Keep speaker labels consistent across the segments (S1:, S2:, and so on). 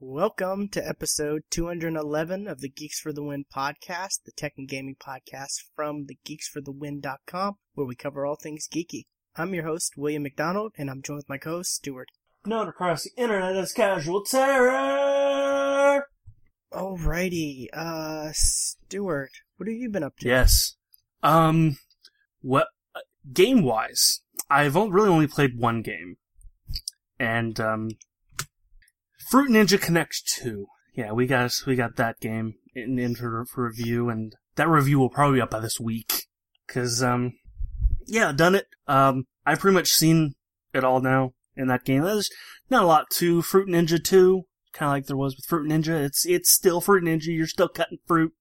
S1: Welcome to episode 211 of the Geeks for the Win podcast, the tech and gaming podcast from thegeeksforthewin.com, where we cover all things geeky. I'm your host, William McDonald, and I'm joined with my co-host, Stuart.
S2: Known across the internet as Casual Terror!
S1: Alrighty, uh, Stuart, what have you been up to?
S2: Yes. Um, what, uh, game-wise, I've o- really only played one game. And, um, Fruit Ninja Kinect 2. Yeah, we got, we got that game in, in for, for review, and that review will probably be up by this week. Cause, um, yeah, done it. Um, I've pretty much seen it all now in that game. There's not a lot to Fruit Ninja 2, kind of like there was with Fruit Ninja. It's, it's still Fruit Ninja, you're still cutting fruit.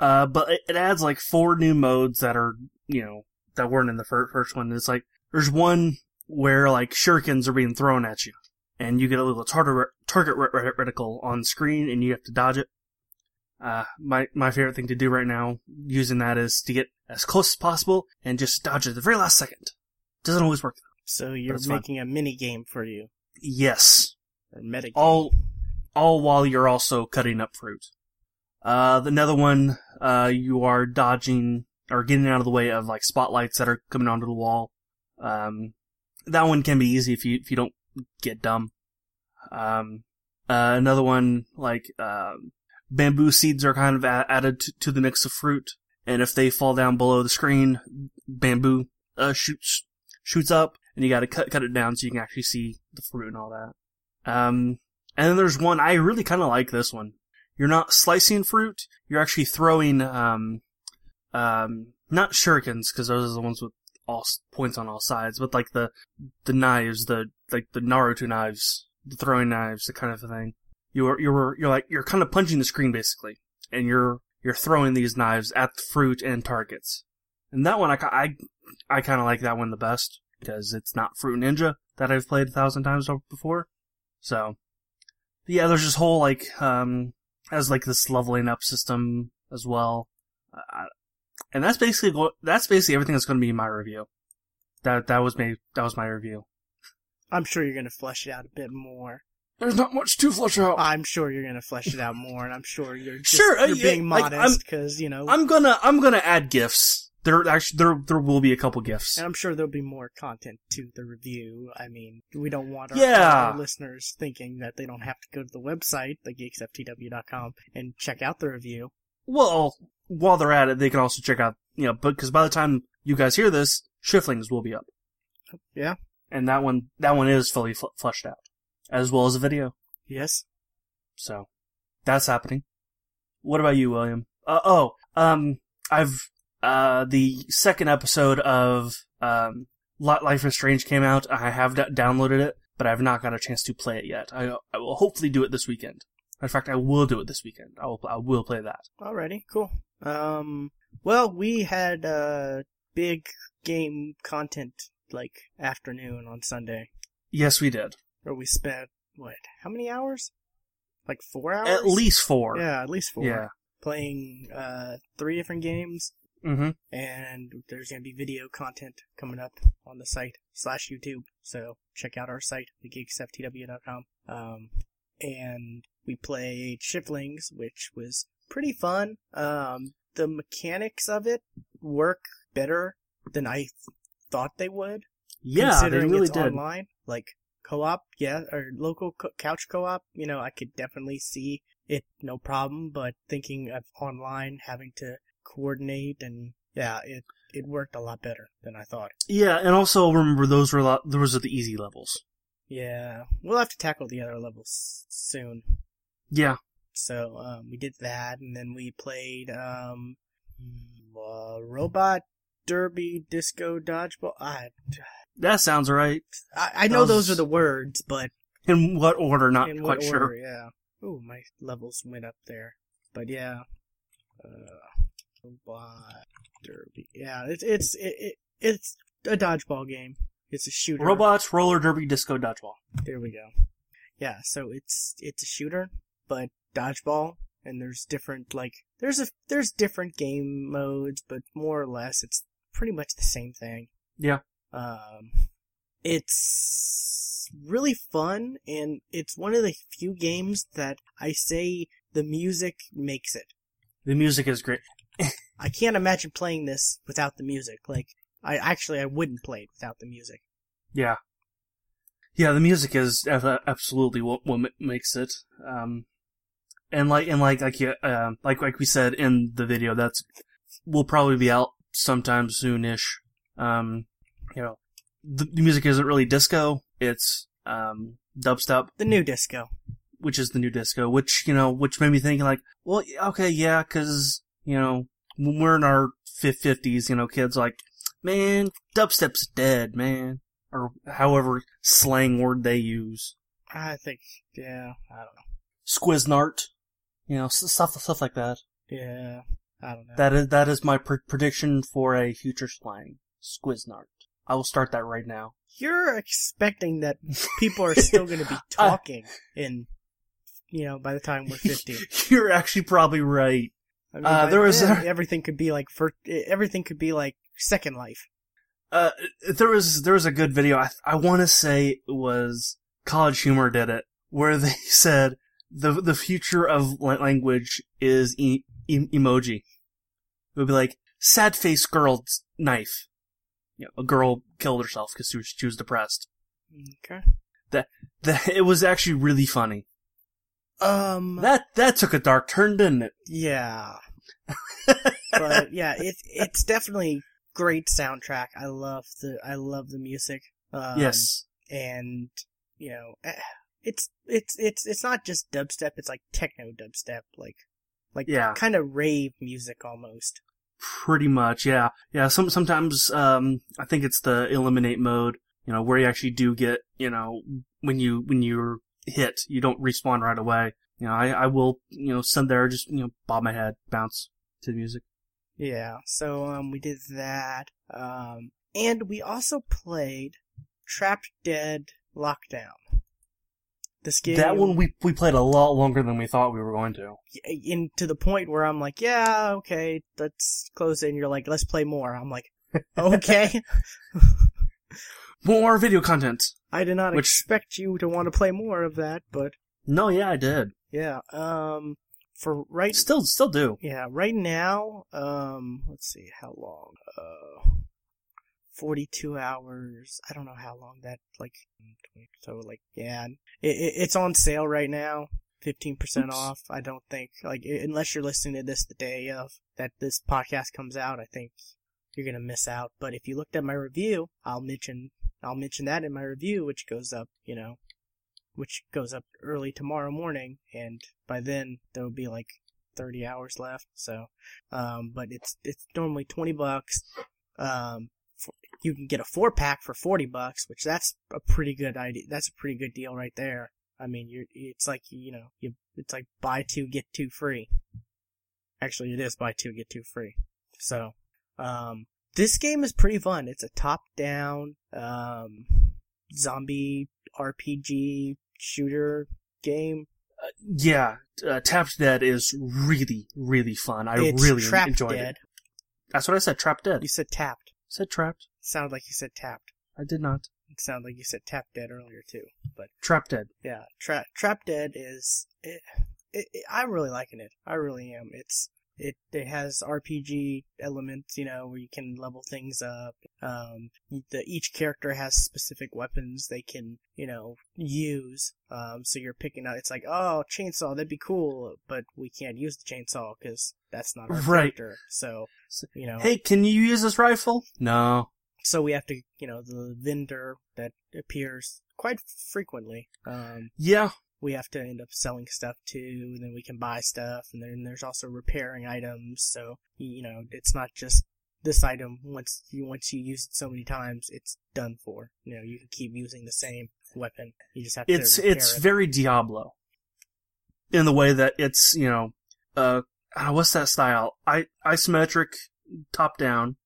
S2: Uh, but it, it adds like four new modes that are, you know, that weren't in the fir- first one. It's like, there's one where like shurikens are being thrown at you. And you get a little target, target re- re- reticle on screen and you have to dodge it. Uh, my, my favorite thing to do right now using that is to get as close as possible and just dodge it at the very last second. Doesn't always work.
S1: So you're
S2: it's fun.
S1: making a mini game for you,
S2: Yes.
S1: or meta game.
S2: all all while you're also cutting up fruit. Uh, the another one, uh, you are dodging or getting out of the way of like spotlights that are coming onto the wall. Um, that one can be easy if you if you don't get dumb. Um, uh, another one like um, bamboo seeds are kind of a- added to, to the mix of fruit, and if they fall down below the screen, bamboo uh, shoots shoots up, and you got to cut cut it down so you can actually see the fruit and all that. Um, and then there's one, I really kind of like this one. You're not slicing fruit, you're actually throwing, um, um, not shurikens, because those are the ones with all points on all sides, but like the, the knives, the, like the Naruto knives, the throwing knives, the kind of thing. You're, you're, you're like, you're kind of punching the screen basically, and you're, you're throwing these knives at the fruit and targets. And that one, I, I, I kind of like that one the best, because it's not Fruit Ninja that I've played a thousand times before. So, yeah, there's this whole like um has like this leveling up system as well, uh, and that's basically that's basically everything that's going to be in my review. That that was my that was my review.
S1: I'm sure you're gonna flesh it out a bit more.
S2: There's not much to flesh out.
S1: I'm sure you're gonna flesh it out more, and I'm sure you're just,
S2: Sure, uh,
S1: you're
S2: yeah,
S1: being
S2: like, I'm-
S1: modest because you know,
S2: I'm gonna I'm gonna add gifts. There actually there there will be a couple gifts.
S1: and I'm sure there'll be more content to the review. I mean, we don't want our,
S2: Yeah.
S1: our listeners thinking that they don't have to go to the website, thegeeksftw.com, and check out the review.
S2: Well, while they're at it, they can also check out you know because by the time you guys hear this, Shiftlings will be up.
S1: Yeah.
S2: And that one that one is fully fl- fleshed out, as well as a video.
S1: Yes.
S2: So that's happening. What about you, William? Uh, oh, um, I've uh the second episode of um Life is Strange came out. I have d- downloaded it, but I've not got a chance to play it yet. I I will hopefully do it this weekend. In fact, I will do it this weekend. I will I will play that.
S1: Alrighty, cool. Um, well, we had uh big game content like afternoon on Sunday,
S2: Yes, we did.
S1: where we spent what? How many hours? Like four hours?
S2: At least four.
S1: Yeah, at least four.
S2: Yeah.
S1: Playing uh three different games,
S2: Mm-hmm.
S1: and there's gonna be video content coming up on the site slash YouTube. So check out our site, thegeeksftw.com. Um, and we played Shiftlings, which was pretty fun. Um, the mechanics of it work better than I thought they would.
S2: Yeah, they
S1: considering
S2: really
S1: it's
S2: did.
S1: online. Like co-op, yeah, or local co- couch co-op. You know, I could definitely see it, no problem. But thinking of online, having to coordinate and yeah, it it worked a lot better than I thought.
S2: Yeah, and also remember those were a lot, those are the easy levels.
S1: Yeah, we'll have to tackle the other levels soon.
S2: Yeah,
S1: So um, we did that, and then we played um, uh, Robot Derby Disco Dodgeball. I
S2: that sounds right.
S1: I, I know those
S2: Those-
S1: are the words, but
S2: In what order? Not
S1: in
S2: quite
S1: what
S2: sure.
S1: order? Yeah. Ooh, my levels went up there, but yeah. Uh, Robot Derby. Yeah, it's it's it, it, it's a dodgeball game. It's a shooter.
S2: Robots, roller derby, disco, dodgeball.
S1: There we go. Yeah, so it's it's a shooter, but dodgeball, and there's different like there's a there's different game modes, but more or less it's pretty much the same thing.
S2: Yeah.
S1: Um, it's really fun, and it's one of the few games that I say the music makes it.
S2: The music is great.
S1: I can't imagine playing this without the music. Like, I actually I wouldn't play it without the music.
S2: Yeah. Yeah, the music is absolutely what, what makes it. Um, and like, and like, like, yeah, uh, like, like we said in the video, that's, will probably be out sometime soonish. Um, you know, the, the music isn't really disco. It's, um, dubstep,
S1: The new disco.
S2: which is the new disco, which, you know, which made me think like, well, okay, yeah, cause, you know, when we're in our fifties, you know, kids like, man, dubstep's dead, man. Or however slang word they use.
S1: I think, yeah, I don't know.
S2: Squiznart. You know, stuff, stuff like that.
S1: Yeah, I don't know.
S2: That is, that is my pr- prediction for a future slang. Squiznart. I will start that right now.
S1: You're expecting that people are still going to be talking in, you know, by the time we're 50.
S2: You're actually probably right.
S1: I mean,
S2: Uh, there was
S1: then,
S2: a-
S1: everything could be like for everything could be like Second Life.
S2: Uh, there was there was a good video. I I want to say it was College Humor did it, where they said the the future of language is e- e- emoji. It would be like sad face girl knife. You know, a girl killed herself because she was, she was depressed.
S1: Okay.
S2: That that, it was actually really funny.
S1: Um.
S2: That that took a dark turn, didn't it?
S1: yeah. but yeah, it it's definitely great soundtrack. I love the I love the music. Um,
S2: yes.
S1: and you know, eh, it's it's it's it's not just dubstep. It's like techno dubstep, like like
S2: Yeah.
S1: kind of rave music almost.
S2: Pretty much, yeah, yeah. Some sometimes, um, I think it's the eliminate mode. You know, where you actually do get, you know, when you when you're hit, you don't respawn right away. You know, I I will, you know, sit there just you know bob my head, bounce to the music.
S1: Yeah, so um, we did that, um, and we also played Trapped Dead Lockdown. This game,
S2: That one we we played a lot longer than we thought we were going to.
S1: And to the point where I'm like, yeah, okay, let's close it. And you're like, let's play more. I'm like, okay.
S2: More video content.
S1: I did not
S2: Which-
S1: expect you to want to play more of that, but
S2: No, yeah, I did.
S1: yeah, um, for right
S2: Still, still do.
S1: Yeah, right now, um, let's see, how long? Uh, 42 hours. I don't know how long that, like, so, like, yeah, it, it, it's on sale right now. 15%
S2: Oops.
S1: off. I don't think, like, unless you're listening to this the day of that this podcast comes out, I think you're gonna miss out. But if you looked at my review, I'll mention, I'll mention that in my review, which goes up, you know, which goes up early tomorrow morning, and by then there will be like 30 hours left. So, um, but it's it's normally 20 bucks. Um, you can get a four pack for 40 bucks, which that's a pretty good idea. That's a pretty good deal right there. I mean, you're it's like you know you it's like buy two get two free. Actually, it is buy two get two free. So, um, this game is pretty fun. It's a top down um zombie RPG shooter game.
S2: Yeah, uh, Tapped Dead is really, really fun. I
S1: it's
S2: really enjoyed
S1: dead.
S2: it. That's what I said. Trapped Dead.
S1: You said tapped.
S2: Said trapped.
S1: sounded like you said tapped.
S2: I did not.
S1: It sounded like you said tap dead earlier too. But
S2: Trapped Dead.
S1: yeah, trap trap dead is it, it, it, I'm really liking it. I really am. It's it it has RPG elements, you know, where you can level things up. Um, the each character has specific weapons they can, you know, use. Um, so you're picking out. It's like, oh, chainsaw, that'd be cool, but we can't use the chainsaw because that's not our
S2: Right.
S1: character. So you know,
S2: Hey, can you use this rifle? No.
S1: so we have to, you know, the vendor that appears quite frequently. Um,
S2: Yeah.
S1: We have to end up selling stuff too, and then we can buy stuff, and then there's also repairing items. So you know, it's not just this item. Once you once you use it so many times, it's done for. You know, you can keep using the same weapon. You just have
S2: It's
S1: to
S2: it's
S1: it.
S2: very Diablo. In the way that it's, you know, uh, uh, what's that style? I isometric, top down.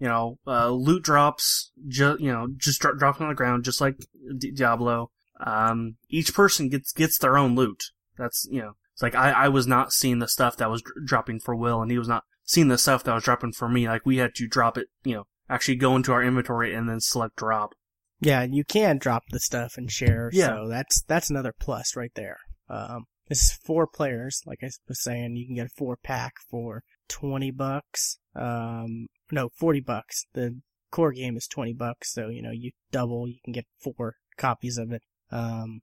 S2: You know, uh, loot drops, ju- you know, just dro- dropping on the ground, just like D- Diablo. Um, each person gets gets their own loot. That's you know, it's like I I was not seeing the stuff that was dr- dropping for Will, and he was not seeing the stuff that was dropping for me. Like we had to drop it, you know, actually go into our inventory and then select drop.
S1: Yeah, you can drop the stuff and share.
S2: Yeah.
S1: So that's that's another plus right there. Um, this is four players, like I was saying. You can get a four pack for twenty bucks. Um, no, forty bucks. The core game is twenty bucks, so you know you double. You can get four copies of it. Um,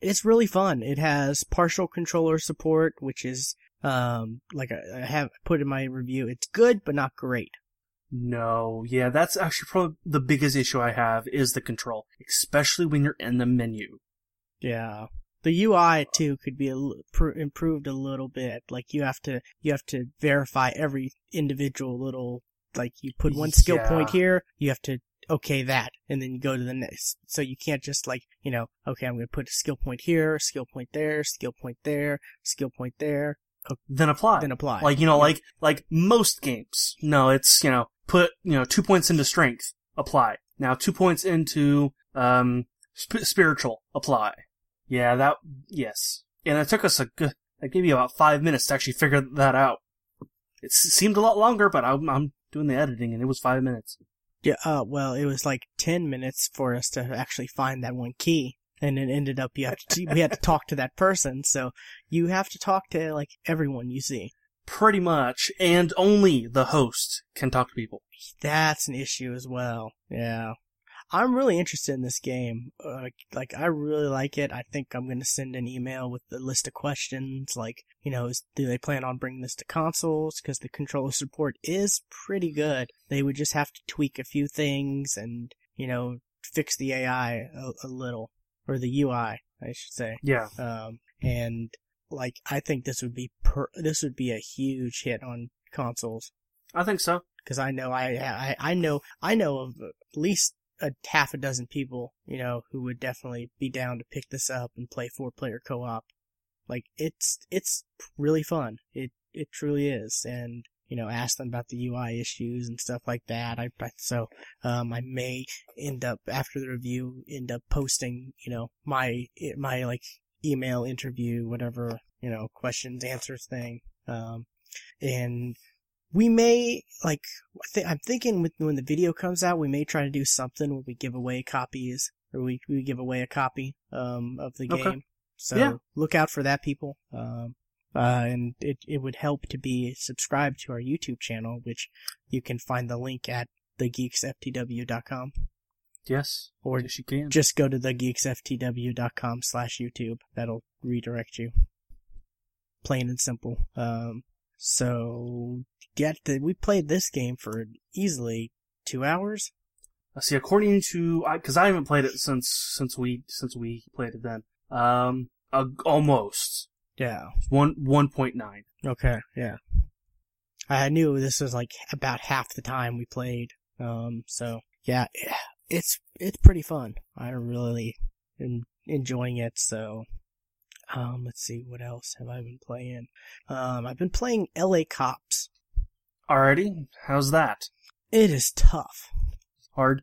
S1: it's really fun. It has partial controller support, which is um like I, I have put in my review. It's good, but not great.
S2: No, yeah, that's actually probably the biggest issue I have is the control, especially when you're in the menu.
S1: Yeah. The UI too could be a l- pr- improved a little bit. Like you have to you have to verify every individual little like you put one skill
S2: Yeah.
S1: point here, you have to okay that and then you go to the next. So you can't just like, you know, okay, I'm going to put a skill point here, skill point there, skill point there, skill point there,
S2: Then apply.
S1: then apply.
S2: Like, you know,
S1: Yeah.
S2: like, like most games. No, it's, you know, put, you know, two points into strength, apply. Now two points into, um, sp- spiritual, apply. Yeah, that, yes. And it took us a good, like maybe about five minutes to actually figure that out. It s- seemed a lot longer, but I'm, I'm doing the editing and it was five minutes.
S1: Yeah, uh, well, it was like 10 minutes for us to actually find that one key. And it ended up, you had to, we had to talk to that person. So you have to talk to like everyone you see.
S2: Pretty much, and only the host can talk to people.
S1: That's an issue as well. Yeah. I'm really interested in this game. Uh, like, I really like it. I think I'm going to send an email with the list of questions. Like, you know, is, do they plan on bringing this to consoles? Because the controller support is pretty good. They would just have to tweak a few things and, you know, fix the AI a, a little. Or the UI, I should say.
S2: Yeah.
S1: Um, and, like, I think this would be per- this would be a huge hit on consoles
S2: I think so.
S1: because I know I, I I know I know of at least a half a dozen people you know who would definitely be down to pick this up and play four player co op. Like it's it's really fun. It it truly is, and you know ask them about the UI issues and stuff like that. I, I so um I may end up after the review end up posting you know my my like email interview whatever you know questions answers thing um and we may like I thi- I'm thinking with, when the video comes out, we may try to do something where we give away copies or we we give away a copy um of the
S2: Okay.
S1: game. So
S2: Yeah.
S1: look out for that, people. Um, uh, and it it would help to be subscribed to our YouTube channel, which you can find the link at thegeeksftw.com
S2: Yes.
S1: or
S2: Yes, you can.
S1: just go to thegeeksftw.com slash YouTube. That'll redirect you. Plain and simple. Um, so get the, we played this game for easily two hours.
S2: Uh, See, according to, because I, haven't played it since since we since we played it then. Um, uh, almost
S1: Yeah.
S2: one one point nine.
S1: Okay. Yeah. I knew this was like about half the time we played. Um, so yeah, it's, it's pretty fun. I really am enjoying it. So, um, let's see, what else have I been playing? Um, I've been playing LA Cops.
S2: Alrighty, how's that?
S1: It is tough.
S2: Hard?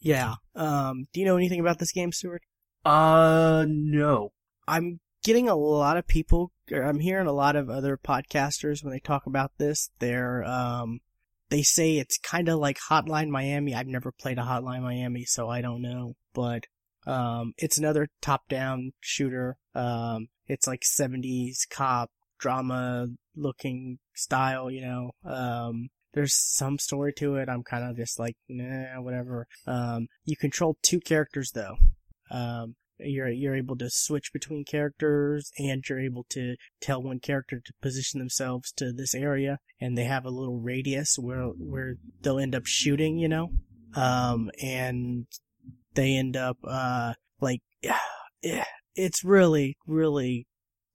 S1: Yeah. Um, do you know anything about this game, Stuart?
S2: Uh, no.
S1: I'm getting a lot of people, I'm hearing a lot of other podcasters when they talk about this. They're, um, they say it's kind of like Hotline Miami. I've never played a Hotline Miami, so I don't know. But, um, it's another top-down shooter. Um, it's like 70s cop drama looking style, you know. Um, there's some story to it. I'm kind of just like, nah, whatever. Um, you control two characters though. Um, you're you're able to switch between characters and you're able to tell one character to position themselves to this area and they have a little radius where where they'll end up shooting you know um and they end up uh like yeah, it's really really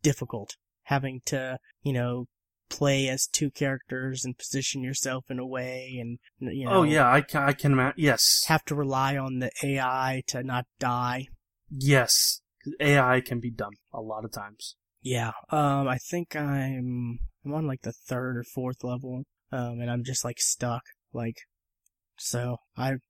S1: difficult having to you know play as two characters and position yourself in a way and you know
S2: oh yeah, I can, I can imagine. Yes.
S1: have to rely on the AI to not die
S2: yes. AI can be dumb a lot of times.
S1: Yeah. Um, I think I'm I'm on like the third or fourth level. Um, and I'm just like stuck. Like, so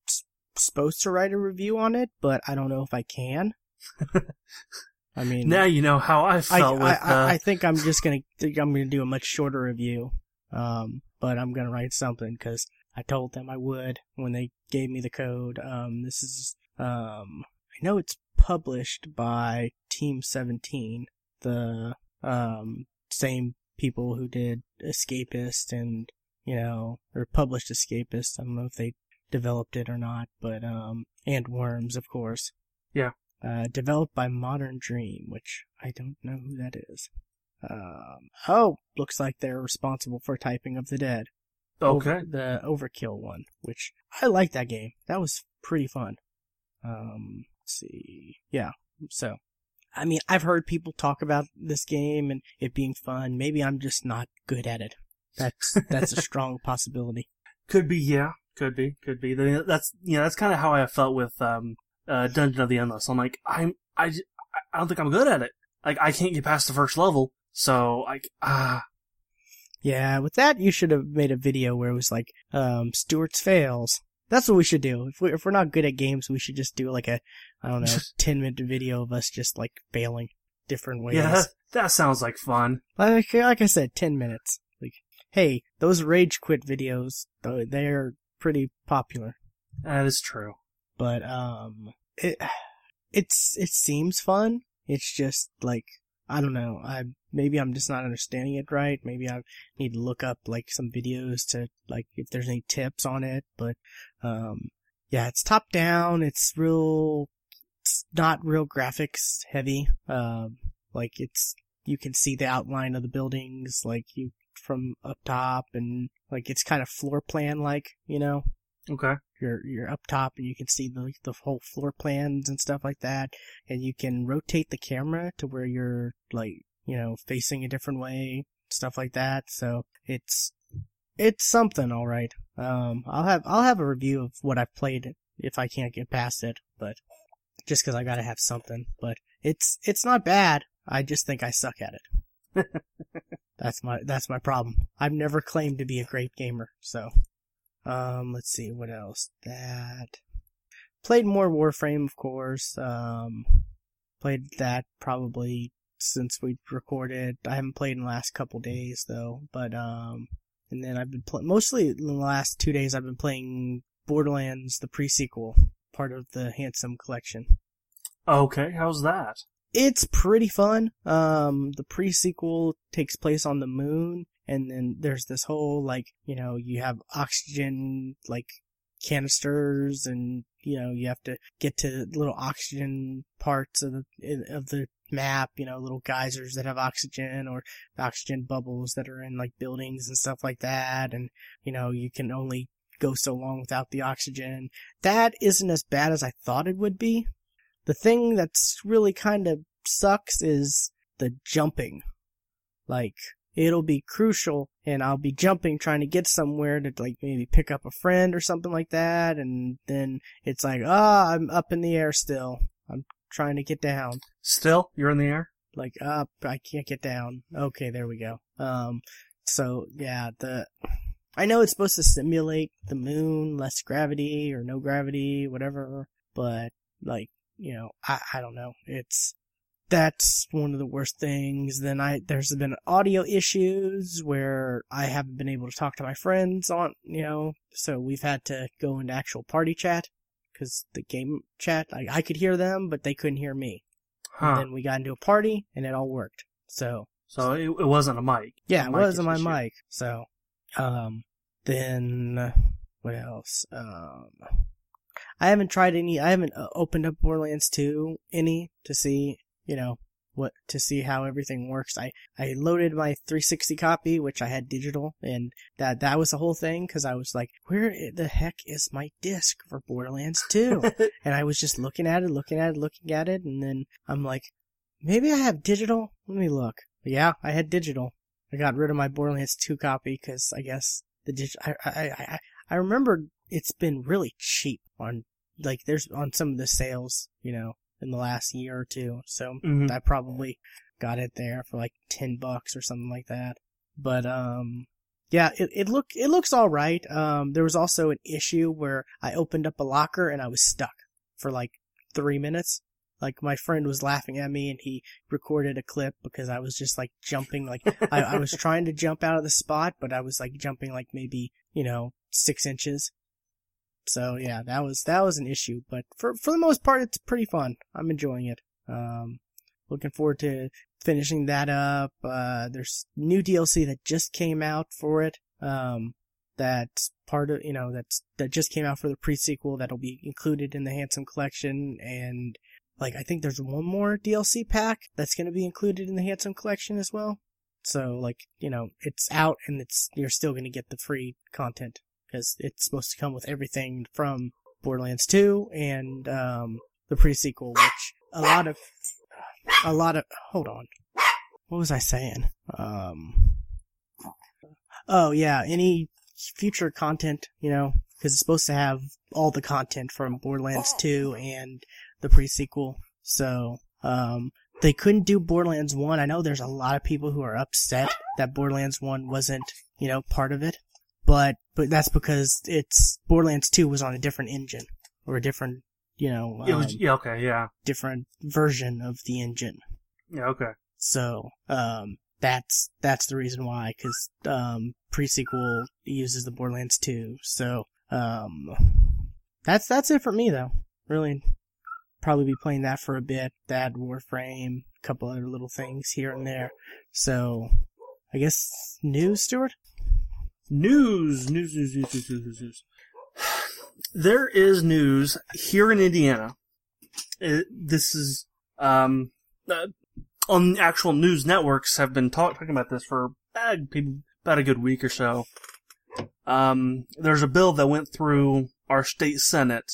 S1: s- supposed to write a review on it, but I don't know if I can. I mean,
S2: Now you know how I felt
S1: I,
S2: with,
S1: I,
S2: uh,
S1: I think I'm just gonna think I'm gonna do a much shorter review. Um, but I'm gonna write something because I told them I would when they gave me the code. Um, this is Um, I know it's published by Team 17, the um same people who did Escapist and you know, or published Escapist. I don't know if they developed it or not, but um, and Worms, of course.
S2: Yeah.
S1: Uh, developed by Modern Dream, which I don't know who that is. Um, oh, looks like they're responsible for Typing of the Dead.
S2: Okay.
S1: Over- the Overkill one, which I like that game. That was pretty fun. Um, let's see. Yeah. So, I mean, I've heard people talk about this game and it being fun. Maybe I'm just not good at it. That's, that's a strong possibility.
S2: Could be, yeah. Could be, could be. That's you know that's kind of how I felt with um uh Dungeon of the Endless. I'm like I'm I I don't think I'm good at it. Like I can't get past the first level. So like ah
S1: Yeah, with that, you should have made a video where it was like, um, Stuart's fails. That's what we should do. If, we, if we're not good at games, we should just do like a, I don't know, 10 minute video of us just like failing different ways.
S2: yeah that, that sounds like fun.
S1: Like, like I said, 10 minutes. Like, hey, those rage quit videos, they're pretty popular.
S2: That is true.
S1: But, um, it, it's, it seems fun. It's just like, I don't know. I, maybe I'm just not understanding it right. Maybe I need to look up like some videos to like if there's any tips on it. But, um, yeah, it's top down. It's real, it's not real graphics heavy. Um, like it's, you can see the outline of the buildings, like you, from up top and like it's kind of floor plan like, you know?
S2: Okay.
S1: you're you're up top and you can see the the whole floor plans and stuff like that. And you can rotate the camera to where you're like you know facing a different way stuff like that. So it's it's something all right um i'll have i'll have a review of what i've played if i can't get past it but just because i gotta have something. But it's it's not bad. I just think i suck at it that's my that's my problem i've never claimed to be a great gamer so um, let's see, what else? That. Played more Warframe, of course. Um, played that probably since we recorded. I haven't played in the last couple days, though. But, um, and then I've been pl- mostly in the last two days I've been playing Borderlands, the pre-sequel, part of the Handsome collection.
S2: Okay. How's that?
S1: It's pretty fun. Um, the pre-sequel takes place on the moon, and then there's this whole like, you know, you have oxygen like canisters, and you know you have to get to little oxygen parts of the of the map. You know, little geysers that have oxygen or oxygen bubbles that are in like buildings and stuff like that, and you know you can only go so long without the oxygen. That isn't as bad as I thought it would be. The thing that's really kind of sucks is the jumping. Like, it'll be crucial and I'll be jumping trying to get somewhere to like maybe pick up a friend or something like that and then it's like, ah, I'm up in the air still. I'm trying to get down.
S2: Still, you're in the air.
S1: Like up, I can't get down. Okay, there we go. Um, so yeah, the, I know it's supposed to simulate the moon, less gravity or no gravity, whatever, but like, you know, I, I don't know. It's, that's one of the worst things. Then I, there's been audio issues where I haven't been able to talk to my friends on, you know, so we've had to go into actual party chat because the game chat, I, I could hear them, but they couldn't hear me.
S2: Huh.
S1: Then we got into a party and it all worked. So
S2: So it, it wasn't a mic.
S1: yeah, it
S2: Mic
S1: was on my mic. So, um, then what else? Um, I haven't tried any. I haven't uh, opened up Borderlands 2 any to see, you know, what to see how everything works. I I loaded my 360 copy, which I had digital, and that that was the whole thing because I was like, where the heck is my disc for Borderlands 2? and I was just looking at it, looking at it, looking at it, and then I'm like, maybe I have digital. Let me look. Yeah, I had digital. I got rid of my Borderlands 2 copy because I guess the digital. I, I I I remember it's been really cheap on like there's on some of the sales, you know, in the last year or two. So
S2: Mhm.
S1: I probably got it there for like ten bucks or something like that. But um, yeah, it it look it looks all right. Um, there was also an issue where I opened up a locker and I was stuck for like three minutes. Like my friend was laughing at me and he recorded a clip because I was just like jumping like I, I was trying to jump out of the spot, but I was like jumping like maybe, you know, six inches. So yeah, that was that was an issue, but for for the most part, it's pretty fun. I'm enjoying it. Um, looking forward to finishing that up. Uh, there's new DLC that just came out for it. Um, that's part of you know that's that just came out for the pre-sequel that'll be included in the Handsome Collection, and like I think there's one more DLC pack that's going to be included in the Handsome Collection as well. So like you know it's out and it's you're still going to get the free content because it's supposed to come with everything from Borderlands 2 and um, the pre-sequel, which a lot of a lot of hold on, what was I saying? Um, oh yeah, any future content, you know, because it's supposed to have all the content from Borderlands 2 and the pre-sequel. So, um, they couldn't do Borderlands 1. I know there's a lot of people who are upset that Borderlands 1 wasn't, you know, part of it. But, but that's because it's, Borderlands 2 was on a different engine. Or a different, you know,
S2: It was,
S1: um,
S2: yeah, okay, yeah.
S1: different version of the engine.
S2: Yeah, okay.
S1: So, um, that's, that's the reason why, cause, um, pre-sequel uses the Borderlands 2. So, um, that's, that's it for me though. Really, probably be playing that for a bit. That Warframe, a couple other little things here and there. So, I guess news, Stuart?
S2: News, news, news, news, news, news. There is news here in Indiana. It, this is, um, uh, on actual news networks have been talk, talking about this for uh, about a good week or so. Um, there's a bill that went through our state senate,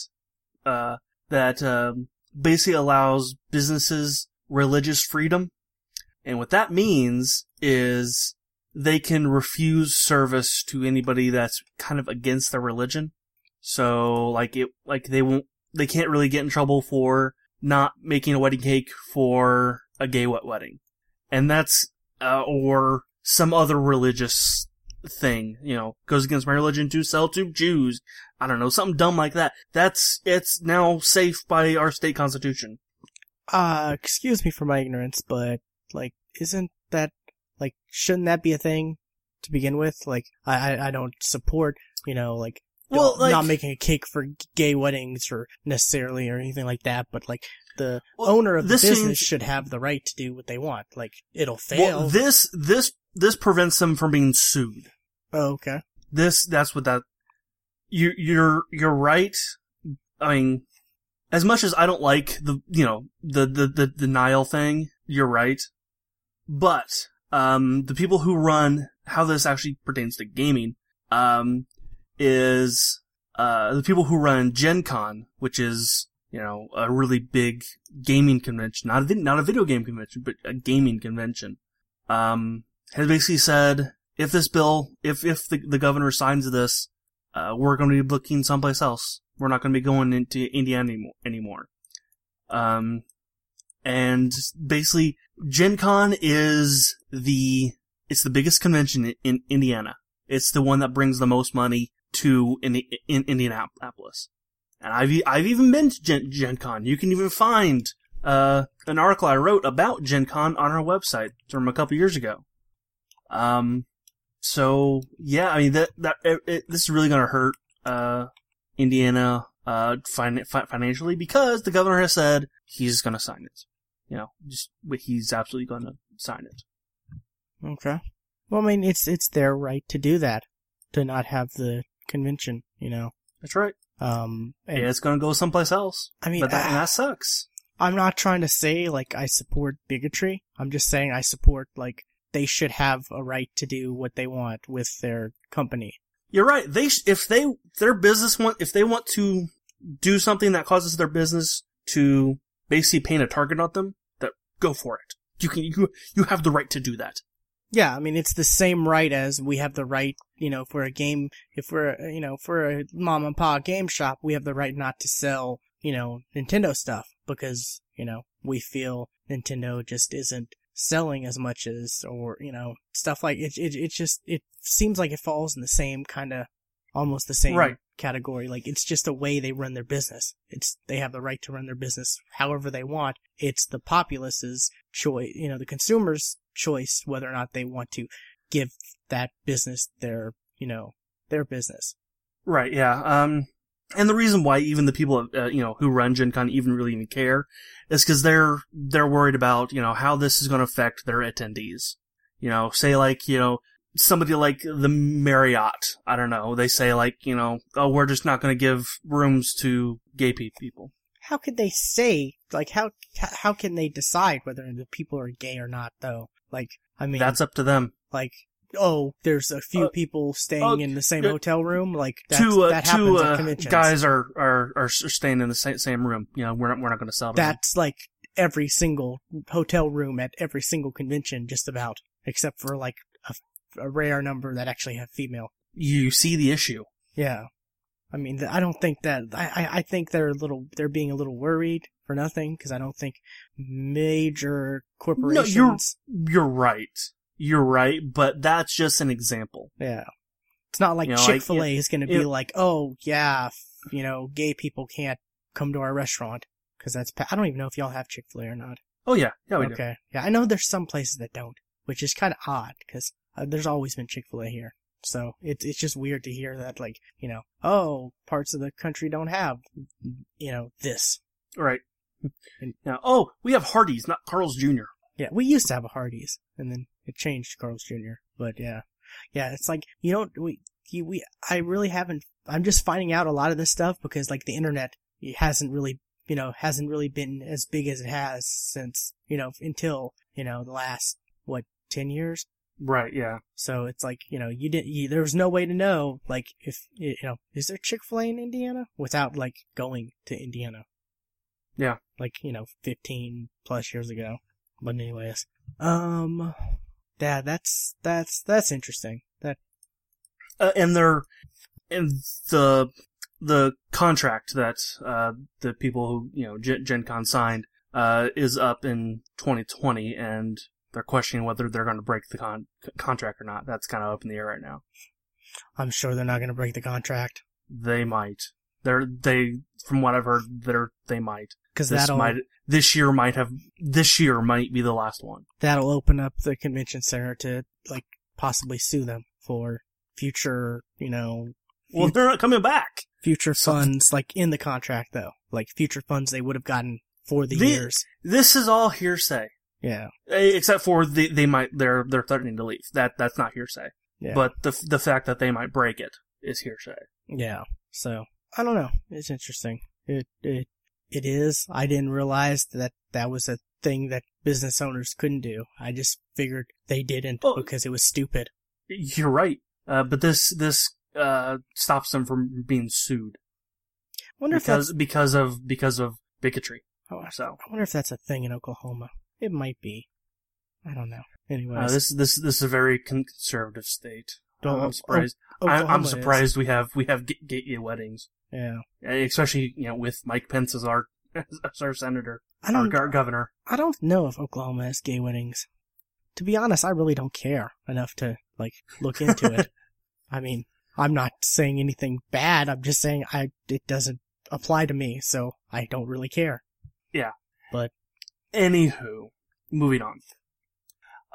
S2: uh, that, um, basically allows businesses religious freedom. And what that means is they can refuse service to anybody that's kind of against their religion. So, like it, like they won't, they can't really get in trouble for not making a wedding cake for a gay wet wedding. And that's, uh, or some other religious thing, you know, goes against my religion to sell to Jews. I don't know, something dumb like that. That's, it's now safe by our state constitution.
S1: Uh, excuse me for my ignorance, but, like, isn't that, like, shouldn't that be a thing to begin with? Like, I, I, I don't support, you know, like,
S2: Well, like-
S1: not making a cake for gay weddings or necessarily or anything like that, but like, the
S2: Well,
S1: owner of the business
S2: seems-
S1: should have the right to do what they want. Like, it'll fail.
S2: Well, this, this, this prevents them from being sued.
S1: oh, okay.
S2: this that's what that you you're you're right i mean as much as i don't like the you know the the the denial thing you're right but um the people who run how this actually pertains to gaming um is uh the people who run gen con which is you know a really big gaming convention not a not a video game convention but a gaming convention um has basically said if this bill, if if the, the governor signs this, uh, we're going to be looking someplace else. We're not going to be going into Indiana anymore. anymore. Um, and basically, Gen Con is the it's the biggest convention in, in Indiana. It's the one that brings the most money to in, in Indianapolis. And I've I've even been to Gen, Gen Con. You can even find uh, an article I wrote about Gen Con on our website from a couple years ago. Um, so yeah, I mean that that it, it, this is really going to hurt uh Indiana uh fin- fi- financially because the governor has said he's going to sign it. You know, just he's absolutely going to sign it.
S1: Okay. Well, I mean, it's, it's their right to do that. To not have the convention, you know.
S2: That's right.
S1: Um, and
S2: Yeah, it's going to go someplace else.
S1: I mean,
S2: but that, that sucks.
S1: I'm not trying to say like I support bigotry. I'm just saying I support like they should have a right to do what they want with their company.
S2: You're right. They sh- if they their business want if they want to do something that causes their business to basically paint a target on them, that go for it. You can you you have the right to do that.
S1: Yeah, I mean it's the same right as we have the right, you know, for a game, if we're, you know, for a mom and pop game shop, we have the right not to sell, you know, Nintendo stuff because, you know, we feel Nintendo just isn't selling as much as, or, you know, stuff like it, it, it just, it seems like it falls in the same kind of, almost the same
S2: Right.
S1: Category. Like it's just a way they run their business. It's, they have the right to run their business however they want. It's the populace's choice, you know, the consumer's choice whether or not they want to give that business their, you know, their business.
S2: Right, yeah. Um, And the reason why even the people, uh, you know, who run Gen Con even really even care is because they're, they're worried about, you know, how this is going to affect their attendees. You know, say like, you know, somebody like the Marriott, I don't know, they say like, you know, oh, we're just not going to give rooms to gay people.
S1: How could they say, like, how, how can they decide whether the people are gay or not, though? Like, I mean,
S2: That's up to them.
S1: like, oh, there's a few
S2: Uh,
S1: people staying
S2: uh,
S1: in the same
S2: uh,
S1: hotel room. Like, that's,
S2: two uh,
S1: that happens
S2: two
S1: at
S2: uh,
S1: conventions.
S2: guys are, are are staying in the same, same room. You know, we're not we're not going to sell them.
S1: That's like every single hotel room at every single convention, just about, except for like a, a rare number that actually have female.
S2: you see the issue.
S1: Yeah. I mean, I don't think that, I, I, think they're a little, they're being a little worried for nothing, because I don't think major corporations, No,
S2: You're you're right. You're right, but that's just an example.
S1: yeah. It's not like
S2: You know,
S1: Chick-fil-A is gonna be
S2: it-
S1: like, oh, yeah, f- you know, gay people can't come to our restaurant, because that's, pa- I don't even know if y'all have Chick-fil-A or not.
S2: Oh yeah, yeah we do.
S1: okay. Yeah, I know there's some places that don't, which is kind of odd because uh, there's always been Chick Fil A here. So it's it's just weird to hear that, like you know, oh, parts of the country don't have, you know, this.
S2: Right.
S1: And-
S2: Now, oh, we have Hardee's, not Carl's Jr.
S1: Yeah, we used to have a Hardee's, and then it changed to Carl's Jr. But yeah, yeah, it's like you don't we you, we I really haven't. I'm just finding out a lot of this stuff because like the internet it hasn't really you know hasn't really been as big as it has since you know until you know the last what ten years.
S2: Right. Yeah.
S1: So it's like, you know, you didn't, you, there was no way to know, like, if, you know, is there Chick-fil-A in Indiana? Without, like, going to Indiana.
S2: Yeah.
S1: Like, you know, 15 plus years ago. But anyways. Um, yeah, that's, that's, that's interesting. That,
S2: Uh, and they're and the the contract that uh the people who you know Gen, Gen Con signed uh is up in 2020, and they're questioning whether they're going to break the con- contract or not. That's kind of up in the air right now.
S1: I'm sure they're not gonna break the contract.
S2: They might. They're they from what I've heard, they're they might.
S1: Cause
S2: This
S1: that'll,
S2: might this year might have this year might be the last one.
S1: that'll open up the convention center to, like, possibly sue them for future, you know,
S2: Well, they're not coming back.
S1: future funds, like in the contract though, like future funds they would have gotten for the
S2: The-
S1: years.
S2: This is all hearsay,
S1: Yeah,
S2: except for they they might they're they're threatening to leave. That that's not hearsay.
S1: yeah,
S2: But the the fact that they might break it is hearsay.
S1: yeah. So I don't know. It's interesting. It it it is. I didn't realize that that was a thing that business owners couldn't do. I just figured they didn't
S2: Well-
S1: because it was stupid.
S2: You're right. Uh, but this this uh stops them from being sued
S1: I wonder if that's.
S2: because because of because of bigotry.
S1: oh,
S2: so I
S1: wonder if that's a thing in Oklahoma. It might be. I don't know. Anyway,
S2: uh, this this this is a very conservative state.
S1: Don't-
S2: I'm surprised. I,
S1: Oklahoma
S2: I'm
S1: is.
S2: surprised we have we have gay, gay weddings,
S1: Yeah,
S2: especially you know with Mike Pence as our as our senator,
S1: I don't.
S2: gar- governor.
S1: I don't know if Oklahoma has gay weddings. To be honest, I really don't care enough to like look into it. I mean, I'm not saying anything bad. I'm just saying I it doesn't apply to me, so I don't really care.
S2: Anywho, moving on.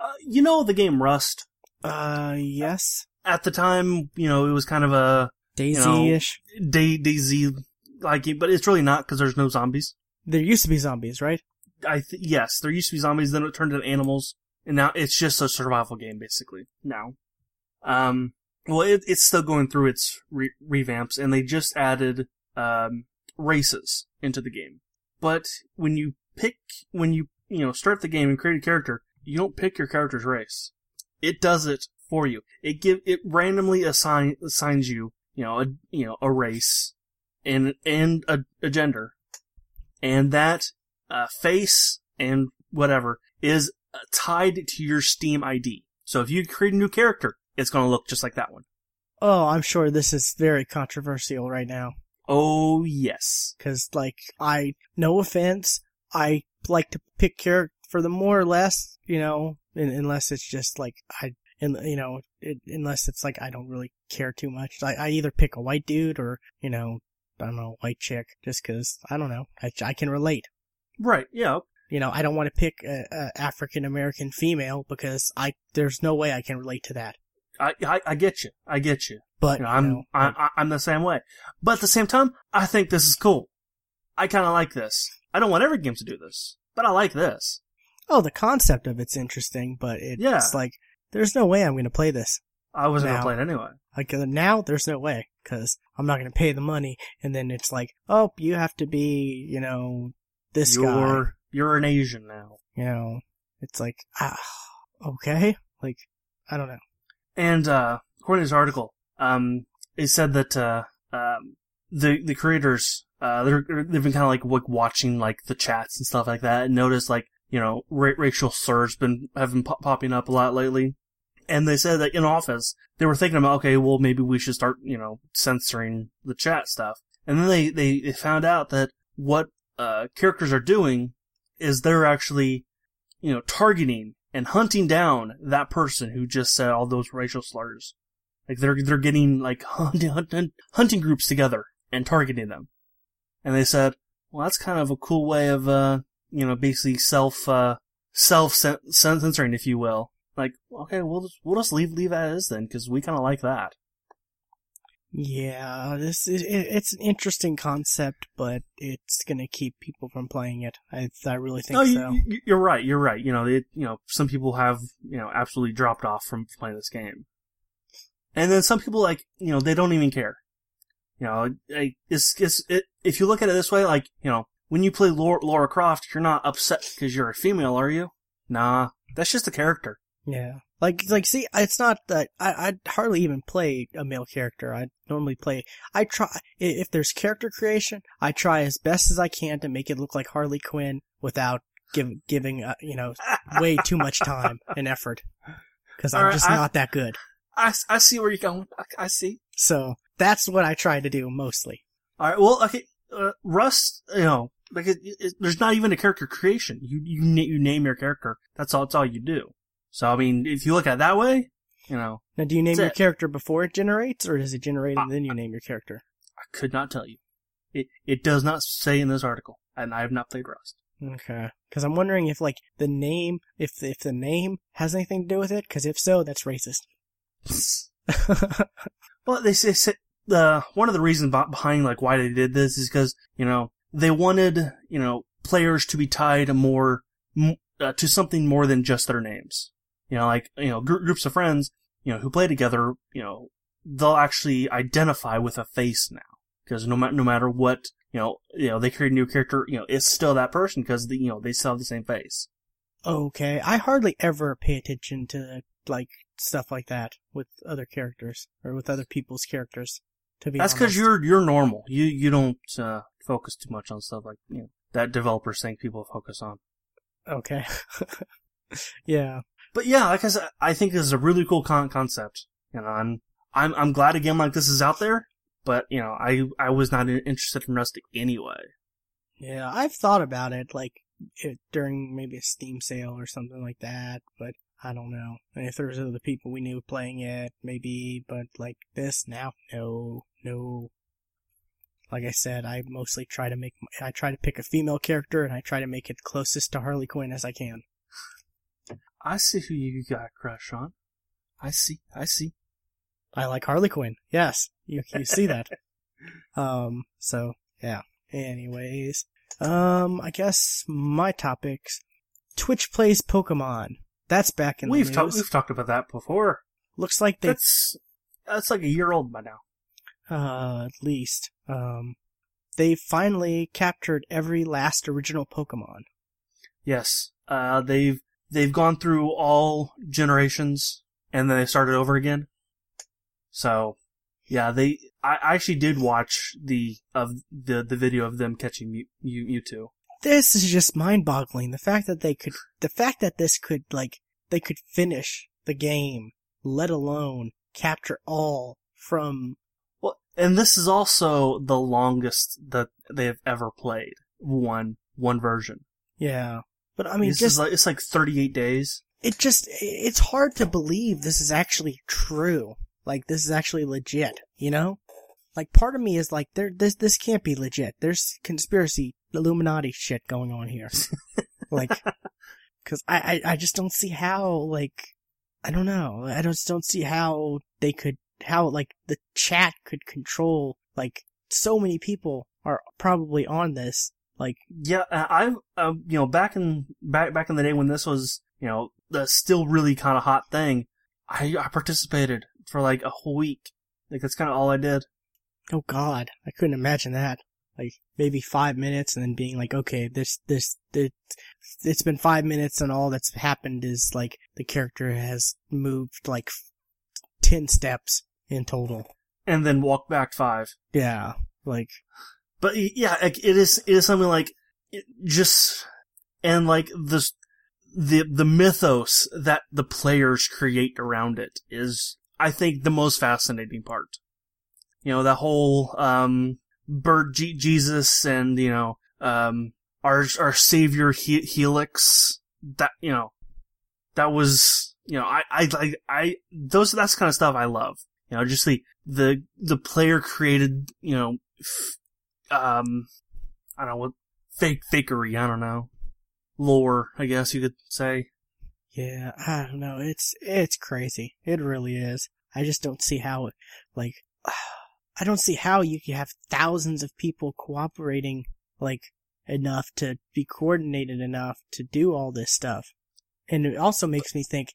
S2: Uh, you know the game Rust.
S1: Uh, yes,
S2: At the time, you know it was kind of a
S1: DayZ-ish.
S2: day DayZ like, but it's really not because there's no zombies.
S1: There used to be zombies, right?
S2: I th- yes, there used to be zombies, then it turned into animals, and now it's just a survival game basically. Now, um, well, it, it's still going through its re- revamps, and they just added um races into the game. But when you pick, when you you know start the game and create a character, you don't pick your character's race. It does it for you. It give it randomly assign assigns you you know a you know a race and and a, a gender, and that uh, face and whatever is uh, tied to your Steam ID. So if you create a new character, it's going to look just like that one.
S1: Oh, I'm sure this is very controversial right now.
S2: Oh yes.
S1: Cause like, I, no offense, I like to pick character for the more or less, you know, un- unless it's just like, I, and you know, it, unless it's like I don't really care too much. I, I either pick a white dude or, you know, I don't know, white chick, just cause, I don't know, I, I can relate.
S2: Right. Yeah.
S1: You know, I don't want to pick a, a African American female because I, there's no way I can relate to that.
S2: I, I, I get you. I get you.
S1: But
S2: You know, I'm,
S1: you know,
S2: I, I, I'm the same way. But at the same time, I think this is cool. I kind of like this. I don't want every game to do this, but I like this.
S1: oh, the concept of it's interesting, but it's
S2: Yeah.
S1: like there's no way I'm going to play this.
S2: I wasn't
S1: Now-
S2: gonna play it anyway.
S1: Like uh, now, there's no way because I'm not going to pay the money, and then it's like, oh, you have to be, you know, this guy.
S2: You're, you're an Asian now.
S1: You know, it's like, ah, okay, like I don't know.
S2: And uh, according to this article, um, it said that uh, um, the the creators uh, they're they've been kind of like watching like the chats and stuff like that, and noticed like you know ra- racial slurs been have been pop- popping up a lot lately. And they said that in office they were thinking about okay, well maybe we should start you know censoring the chat stuff. And then they they, they found out that what uh, characters are doing is they're actually you know targeting and hunting down that person who just said all those racial slurs. Like they're they're getting like hunting hunting, hunting groups together and targeting them. And they said, well, that's kind of a cool way of uh you know basically self uh self censoring, if you will. Like okay, we'll just, we'll just leave leave as is then because we kind of like that.
S1: Yeah, this is it, it's an interesting concept, but it's gonna keep people from playing it. I I really think
S2: No, you,
S1: so.
S2: you- you're right. You're right. You know, it, you know, some people have you know absolutely dropped off from playing this game, and then some people like you know they don't even care. You know, like, it's it's it, if you look at it this way, like you know, when you play Laura, Laura Croft, you're not upset because you're a female, are you? Nah, that's just a character.
S1: Yeah. Like, like, see, it's not that I, I hardly even play a male character. I normally play, I try, if there's character creation, I try as best as I can to make it look like Harley Quinn without give, giving, uh, you know, way too much time and effort. Cause I'm
S2: Alright,
S1: just
S2: I-
S1: not that good.
S2: I, I see where you're going. I, I see.
S1: So that's what I try to do mostly.
S2: All right. Well, okay. Uh, Rust, you know, like it, it, there's not even a character creation. You you you name your character. That's all. That's all you do. So I mean, if you look at it that way, you know,
S1: Now, do you name your
S2: it.
S1: character before it generates or does it generate and then you name your character?
S2: I could not tell you. It it does not say in this article, and I have not played Rust.
S1: Okay. Cause I'm wondering if like the name, if, if the name has anything to do with it. Cause if so, that's racist.
S2: well, they say, the one of the reasons behind like why they did this is because you know they wanted you know players to be tied more uh, to something more than just their names. You know, like you know gr- groups of friends you know who play together. You know, they'll actually identify with a face now because no matter no matter what you know you know they create a new character. You know, it's still that person because you know they still have the same face.
S1: Okay, I hardly ever pay attention to like stuff like that with other characters or with other people's characters. To be
S2: That's because you're you're normal. You you don't uh, focus too much on stuff like you know that developers think people focus on.
S1: okay. yeah,
S2: But yeah, like I said, I think this is a really cool con- concept. You know, I'm I'm I'm glad a game like this is out there. But you know, I I was not interested in Rusty anyway.
S1: yeah. I've thought about it like it, during maybe a Steam sale or something like that, but I don't know. And if there's other people we knew playing it, maybe. But like this now, no, no. Like I said, I mostly try to make I try to pick a female character and I try to make it closest to Harley Quinn as I can.
S2: I see who you got a crush on. I see. I see.
S1: I like Harley Quinn. Yes, you you see that. um. So yeah. Anyways, um, I guess my topics. Twitch plays Pokemon. That's back in
S2: we've
S1: the
S2: talked
S1: news.
S2: we've talked about that before.
S1: Looks like they,
S2: That's that's like a year old by now.
S1: uh, at least, um, they finally captured every last original Pokemon.
S2: Yes. Uh, they've they've gone through all generations and then they started over again. So, yeah, they. I I actually did watch the of the the video of them catching Mew, Mew, Mewtwo.
S1: This is just mind-boggling. The fact that they could, the fact that this could, like, they could finish the game, let alone capture all from
S2: Well, and this is also the longest that they have ever played one one version.
S1: Yeah. But I mean,
S2: this
S1: just,
S2: is like it's like 38 days.
S1: it just, it's hard to believe this is actually true. Like, this is actually legit, you know? Like, part of me is like, there, this, this can't be legit. There's conspiracy, Illuminati shit going on here. like, cause I, I, I just don't see how, like, I don't know. I just don't see how they could, how like the chat could control like so many people are probably on this. Like,
S2: Yeah, uh, I've um, you know back in back back in the day when this was you know the still really kind of hot thing, I I participated for like a whole week. Like that's kind of all I did.
S1: oh god, I couldn't imagine that. Like maybe five minutes and then being like, okay, this, this, it, it's been five minutes and all that's happened is like the character has moved like 10 steps in total.
S2: And then walk back five.
S1: Yeah. Like,
S2: But yeah, like, it is it is something like it just and like this the the mythos that the players create around it is I think the most fascinating part. You know, that whole um bird G- Jesus and you know um our our savior he- Helix that you know that was you know I I like I those that's kind of stuff I love. You know, just the the the player created, you know, f- um I don't know what fake fakery, I don't know. Lore, I guess you could say.
S1: yeah, I don't know. It's, it's crazy. It really is. I just don't see how like, I don't see how you could have thousands of people cooperating, like, enough to be coordinated enough to do all this stuff. And it also makes me think,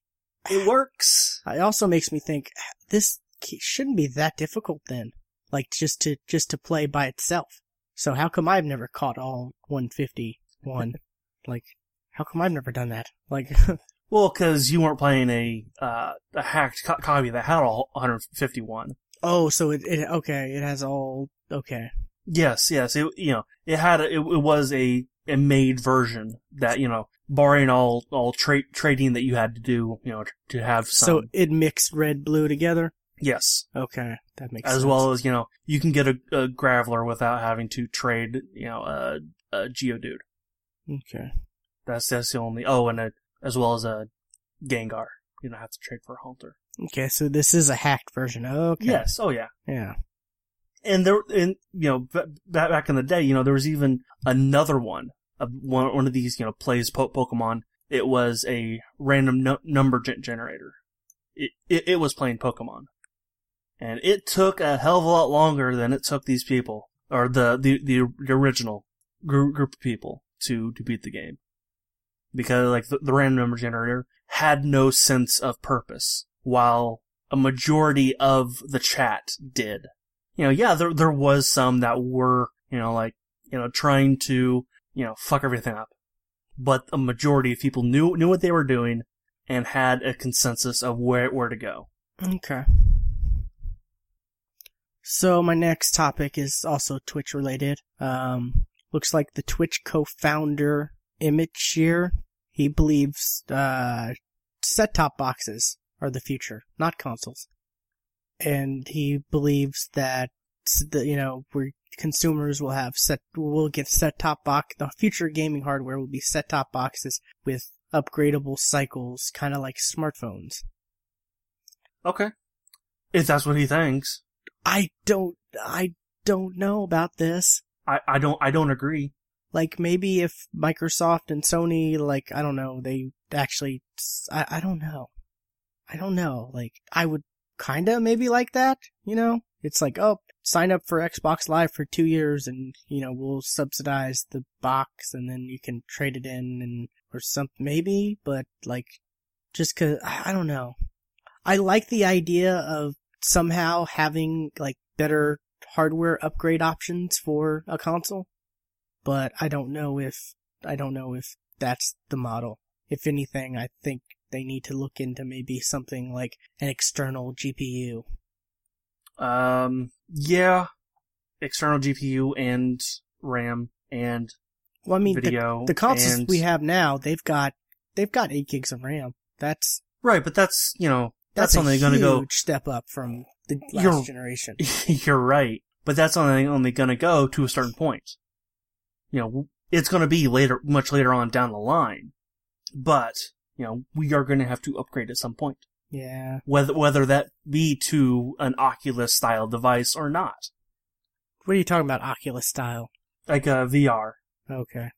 S2: It works.
S1: it also makes me think, this shouldn't be that difficult then. Like, just to, just to play by itself. So how come I've never caught all 151? like, how come I've never done that? Like,
S2: Well, because you weren't playing a uh, a hacked co- copy that had all 151.
S1: Oh, so it, it, okay, it has all, okay.
S2: Yes, yes. It you know it had a, it, it was a a made version that you know barring all all tra- trading that you had to do you know to have some.
S1: So it mixed red, blue together?
S2: yes,
S1: Okay, that makes
S2: as
S1: sense.
S2: well as you know you can get a, a graveler without having to trade you know a, a geodude.
S1: Okay.
S2: That's that's the only. Oh, and a, as well as a Gengar. You don't have to trade for a Haunter.
S1: Okay, so this is a hacked version. Okay.
S2: Yes. Oh yeah.
S1: Yeah.
S2: And there, and you know, ba- back in the day, you know, there was even another one of one one of these, you know, plays po- Pokemon. It was a random nu- number gen- generator. It, it it was playing Pokemon, and it took a hell of a lot longer than it took these people or the the the, the original group group of people to to beat the game, because like the, the random number generator had no sense of purpose, while a majority of the chat did you know, yeah, there there was some that were, you know, like, you know, trying to, you know, fuck everything up. But a majority of people knew knew what they were doing and had a consensus of where where to go.
S1: Okay. So my next topic is also Twitch related. Um, looks like the Twitch co-founder Emmett Shear, he believes uh, set-top boxes are the future, not consoles, and he believes that the, you know where consumers will have set will get set-top box. The future gaming hardware will be set-top boxes with upgradable cycles, kind of like smartphones.
S2: Okay. If that's what he thinks.
S1: I don't, I don't know about this.
S2: I, I don't I don't agree.
S1: Like maybe if Microsoft and Sony, like I don't know, they actually, I, I don't know, I don't know. Like I would kind of maybe like that, you know? It's like oh, sign up for Xbox Live for two years, and you know we'll subsidize the box, and then you can trade it in and or something maybe. But like, just cause I don't know. I like the idea of somehow having like better hardware upgrade options for a console, but I don't know if I don't know if that's the model. If anything, I think they need to look into maybe something like an external GPU.
S2: Um yeah. External GPU and RAM and
S1: Well, I mean, the,
S2: video.
S1: the consoles
S2: and-
S1: we have now, they've got they've got eight gigs of RAM. That's
S2: Right, but that's you know
S1: that's,
S2: that's, only going to go
S1: step up from the last
S2: You're-
S1: generation.
S2: You're right, but that's only only going to go to a certain point. You know, it's going to be later, much later on down the line, but you know, we are going to have to upgrade at some point,
S1: Yeah.
S2: whether whether that be to an Oculus style device or not,
S1: What are you talking about? Oculus style.
S2: like a VR,
S1: Okay.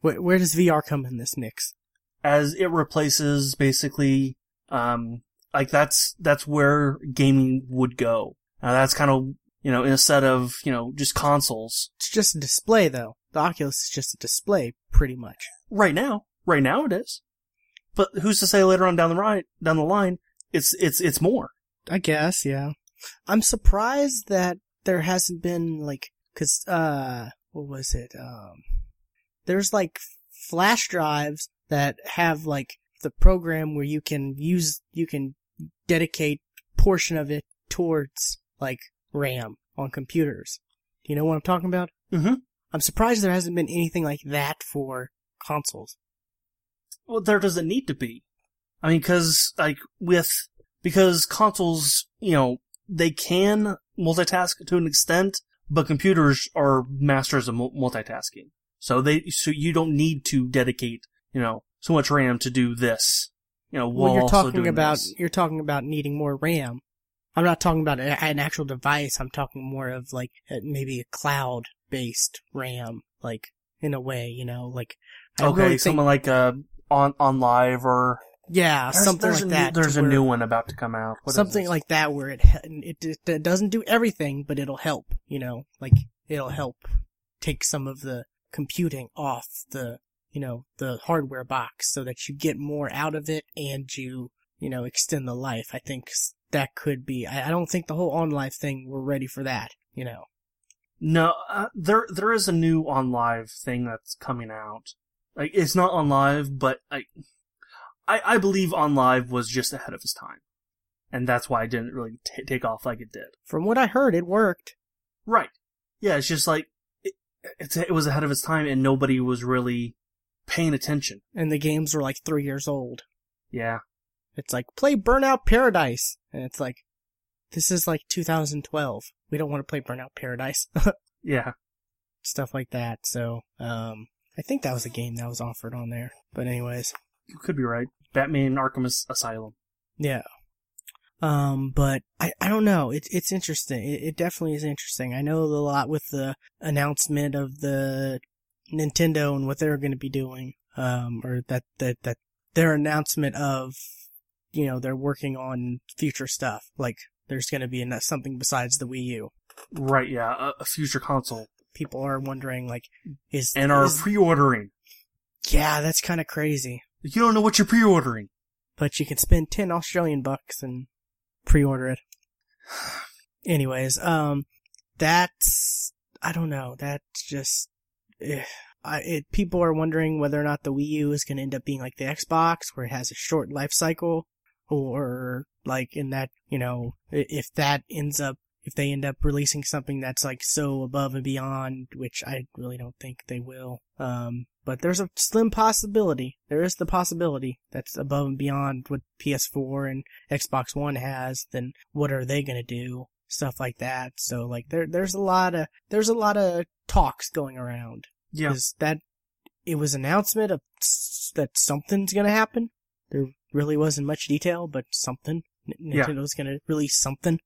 S1: Where, where does VR come in this mix?
S2: as it replaces basically Um, like that's that's where gaming would go. Now that's kind of you know instead of you know just consoles.
S1: It's just a display though. The Oculus is just a display, pretty much.
S2: Right now, right now it is. But who's to say later on down the right down the line, it's it's it's more.
S1: I guess, yeah. I'm surprised that there hasn't been like, cause, uh, what was it? Um, there's like flash drives that have like the program where you can use, you can dedicate portion of it towards like RAM on computers. Do you know what I'm talking about?
S2: Mm-hmm.
S1: I'm surprised there hasn't been anything like that for consoles.
S2: Well, there doesn't need to be. I mean, because like with because consoles, you know, they can multitask to an extent, but computers are masters of multitasking. So they so you don't need to dedicate, you know, so much RAM to do this. You know,
S1: Well, you're talking about
S2: this.
S1: you're talking about needing more RAM. I'm not talking about an actual device. I'm talking more of like maybe a cloud based RAM, like in a way, you know, like I
S2: okay,
S1: really think,
S2: something like uh on OnLive or
S1: yeah,
S2: there's,
S1: something
S2: there's
S1: like
S2: a
S1: that.
S2: New, there's a new one about to come out. What
S1: something like that where it, it it doesn't do everything, but it'll help. You know, like it'll help take some of the computing off the you know the hardware box so that you get more out of it and you you know extend the life. I think that could be. I, I don't think the whole OnLive thing we're ready for that. You know.
S2: No, uh, there there is a new OnLive thing that's coming out. Like it's not OnLive, but I, I I believe OnLive was just ahead of its time, and that's why it didn't really t- take off like it did.
S1: From what I heard, it worked.
S2: Right? Yeah, it's just like it, it's it was ahead of its time, and nobody was really paying attention.
S1: And the games were like three years old.
S2: Yeah,
S1: It's like, play Burnout Paradise. And it's like, this is like 2012. We don't want to play Burnout Paradise.
S2: yeah.
S1: Stuff like that. So, um, I think that was a game that was offered on there. But anyways,
S2: You could be right. Batman Arkham As- Asylum.
S1: yeah. Um, but I, I don't know. It's, it's interesting. It, it definitely is interesting. I know a lot with the announcement of the Nintendo and what they're going to be doing. Um, or that, that, that their announcement of, you know, they're working on future stuff. Like, there's going to be something besides the Wii U.
S2: Right? Yeah, a, a future console,
S1: People are wondering, like, is,
S2: and are
S1: is-
S2: pre-ordering.
S1: yeah, that's kind of crazy.
S2: You don't know what you're pre-ordering.
S1: but you can spend 10 Australian bucks and pre-order it. Anyways, um, that's, I don't know, that's just, eh, I, it, people are wondering whether or not the Wii U is going to end up being like the Xbox, where it has a short life cycle, or like in that, you know, if that ends up, if they end up releasing something that's like so above and beyond, which I really don't think they will. Um, but there's a slim possibility. There is the possibility that's above and beyond what PS4 and Xbox One has. Then what are they gonna do? Stuff like that. So like there, there's a lot of, there's a lot of talks going around.
S2: Yeah.
S1: That it was announcement of that something's gonna happen. There really wasn't much detail, but something. N-
S2: Yeah.
S1: Nintendo's gonna release something.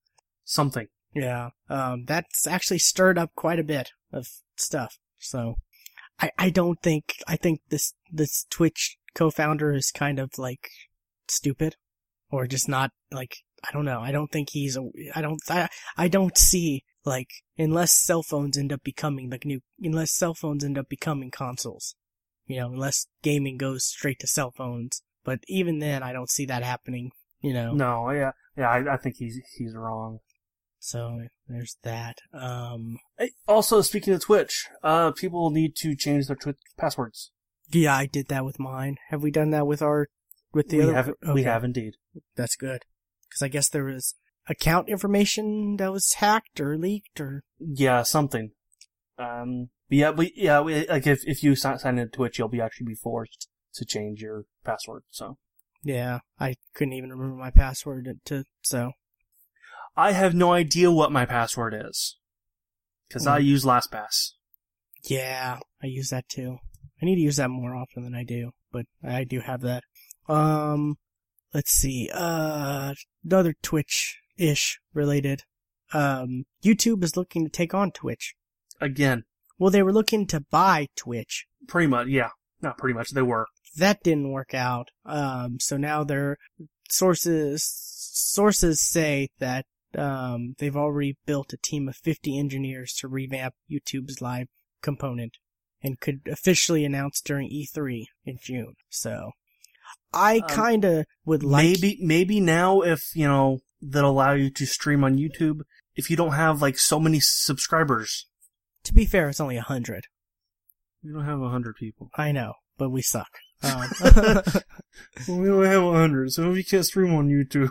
S2: Something.
S1: Yeah. Um, that's actually stirred up quite a bit of stuff. So, I, I don't think, I think this, this Twitch co-founder is kind of like stupid or just not like, I don't know. I don't think he's a, I don't, I, I don't see like, unless cell phones end up becoming like new, unless cell phones end up becoming consoles, you know, unless gaming goes straight to cell phones. But even then, I don't see that happening, you know.
S2: No, yeah, yeah. I, I think he's he's wrong.
S1: So there's that. Um,
S2: Also, speaking of Twitch, uh, people need to change their Twitch passwords.
S1: Yeah, I did that with mine. Have we done that with our with the
S2: we
S1: other?
S2: have, we have indeed.
S1: That's good. Because I guess there was account information that was hacked or leaked or
S2: Yeah, something. Um, but yeah, we yeah, we, like if if you sign, sign into Twitch, you'll be actually be forced to change your password. So
S1: yeah, I couldn't even remember my password to so
S2: I have no idea what my password is because I
S1: Mm.
S2: use LastPass.
S1: yeah, I use that too. I need to use that more often than I do, but I do have that. Um, let's see. Uh, another Twitch ish related. Um, YouTube is looking to take on Twitch.
S2: Again,
S1: Well, they were looking to buy Twitch.
S2: pretty much. Yeah, not pretty much. They were.
S1: that didn't work out. Um, so now they're sources sources say that um, they've already built a team of 50 engineers to revamp YouTube's live component and could officially announce during E3 in June. So I
S2: Um,
S1: kind of would like
S2: maybe maybe now if you know that allow you to stream on YouTube if you don't have like so many subscribers.
S1: to be fair, it's only a hundred.
S2: We don't have a hundred people.
S1: I know, but we suck. Um,
S2: we don't have a hundred, so we can't stream on YouTube.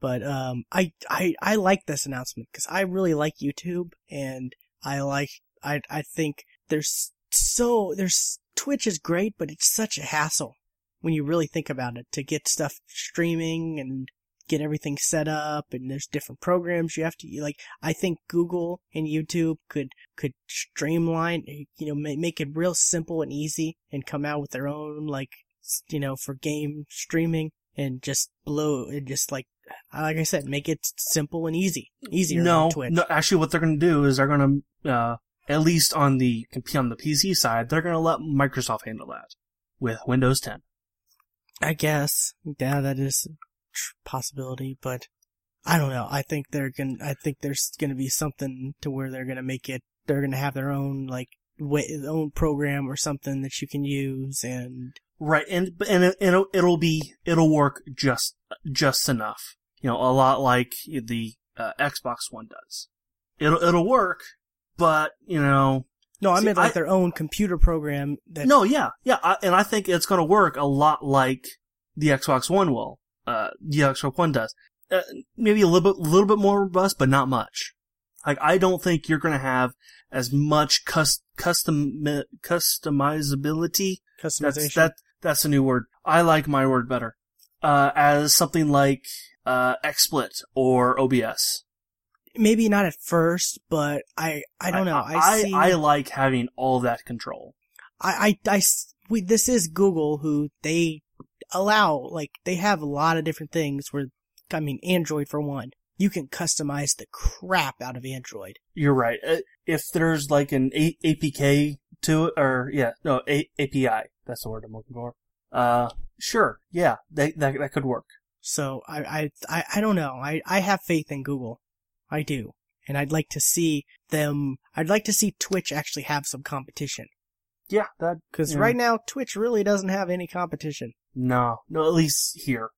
S1: But um, I I I like this announcement because I really like YouTube and I like I I think there's so there's Twitch is great, but it's such a hassle when you really think about it to get stuff streaming and get everything set up and there's different programs you have to like I think Google and YouTube could could streamline you know make it real simple and easy and come out with their own like you know for game streaming and just blow and just like like I said make it simple and easy easier
S2: no, no. Actually, what they're going to do is they're going to, uh, at least on the on the PC side, they're going to let Microsoft handle that with Windows 10.
S1: I guess yeah that is a tr- possibility but I don't know I think they're gonna I think there's gonna be something to where they're gonna make it they're gonna have their own like way, own program or something that you can use and
S2: Right, and and it, it'll it'll be it'll work just just enough. You know, a lot like the uh, Xbox One does. It'll it'll work, but you know,
S1: no I
S2: See,
S1: meant like
S2: I-
S1: their own computer program that
S2: no, yeah, yeah, I, and I think it's going to work a lot like the Xbox One will. Uh, the Xbox One does. Uh, maybe a little bit, a little bit more robust, but not much. Like, I don't think you're going to have as much cus- custom customizability
S1: customization
S2: That's that. That's a new word. I like my word better. Uh, as something like uh, XSplit or OBS.
S1: maybe not at first but I I don't know I,
S2: I,
S1: see
S2: I like having all that control.
S1: I I we, this is Google who they allow, like, they have a lot of different things where, I mean, Android for one, you can customize the crap out of Android.
S2: You're right. Uh, If there's like an A- APK to or yeah, no A- API. That's the word I'm looking for. Uh, sure, yeah, that that, that could work.
S1: So I, I, I, don't know. I, I have faith in Google. I do. And I'd like to see them, I'd like to see Twitch actually have some competition.
S2: Yeah, that
S1: Cause
S2: Yeah.
S1: right now, Twitch really doesn't have any competition.
S2: no, no, at least here.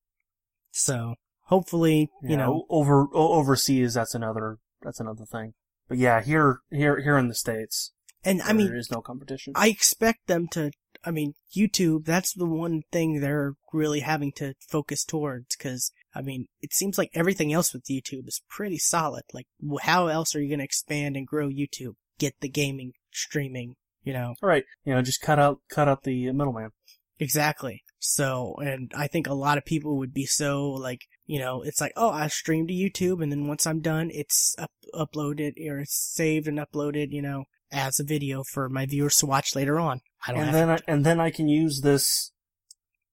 S1: So, hopefully, you
S2: Yeah,
S1: know,
S2: over overseas, that's another that's another thing. But yeah, here here here in the states,
S1: and I mean,
S2: there is no competition.
S1: I expect them to. I mean, YouTube. That's the one thing they're really having to focus towards. Because I mean, it seems like everything else with YouTube is pretty solid. Like, how else are you going to expand and grow YouTube? Get the gaming streaming. You know
S2: All right, you know, just cut out cut out the middleman.
S1: exactly. So, and I think a lot of people would be so like, you know, it's like, oh, I stream to YouTube, and then once I'm done, it's up- uploaded or it's saved and uploaded. You know, as a video for my viewers to watch later on. I don't
S2: and then I, and then I can use this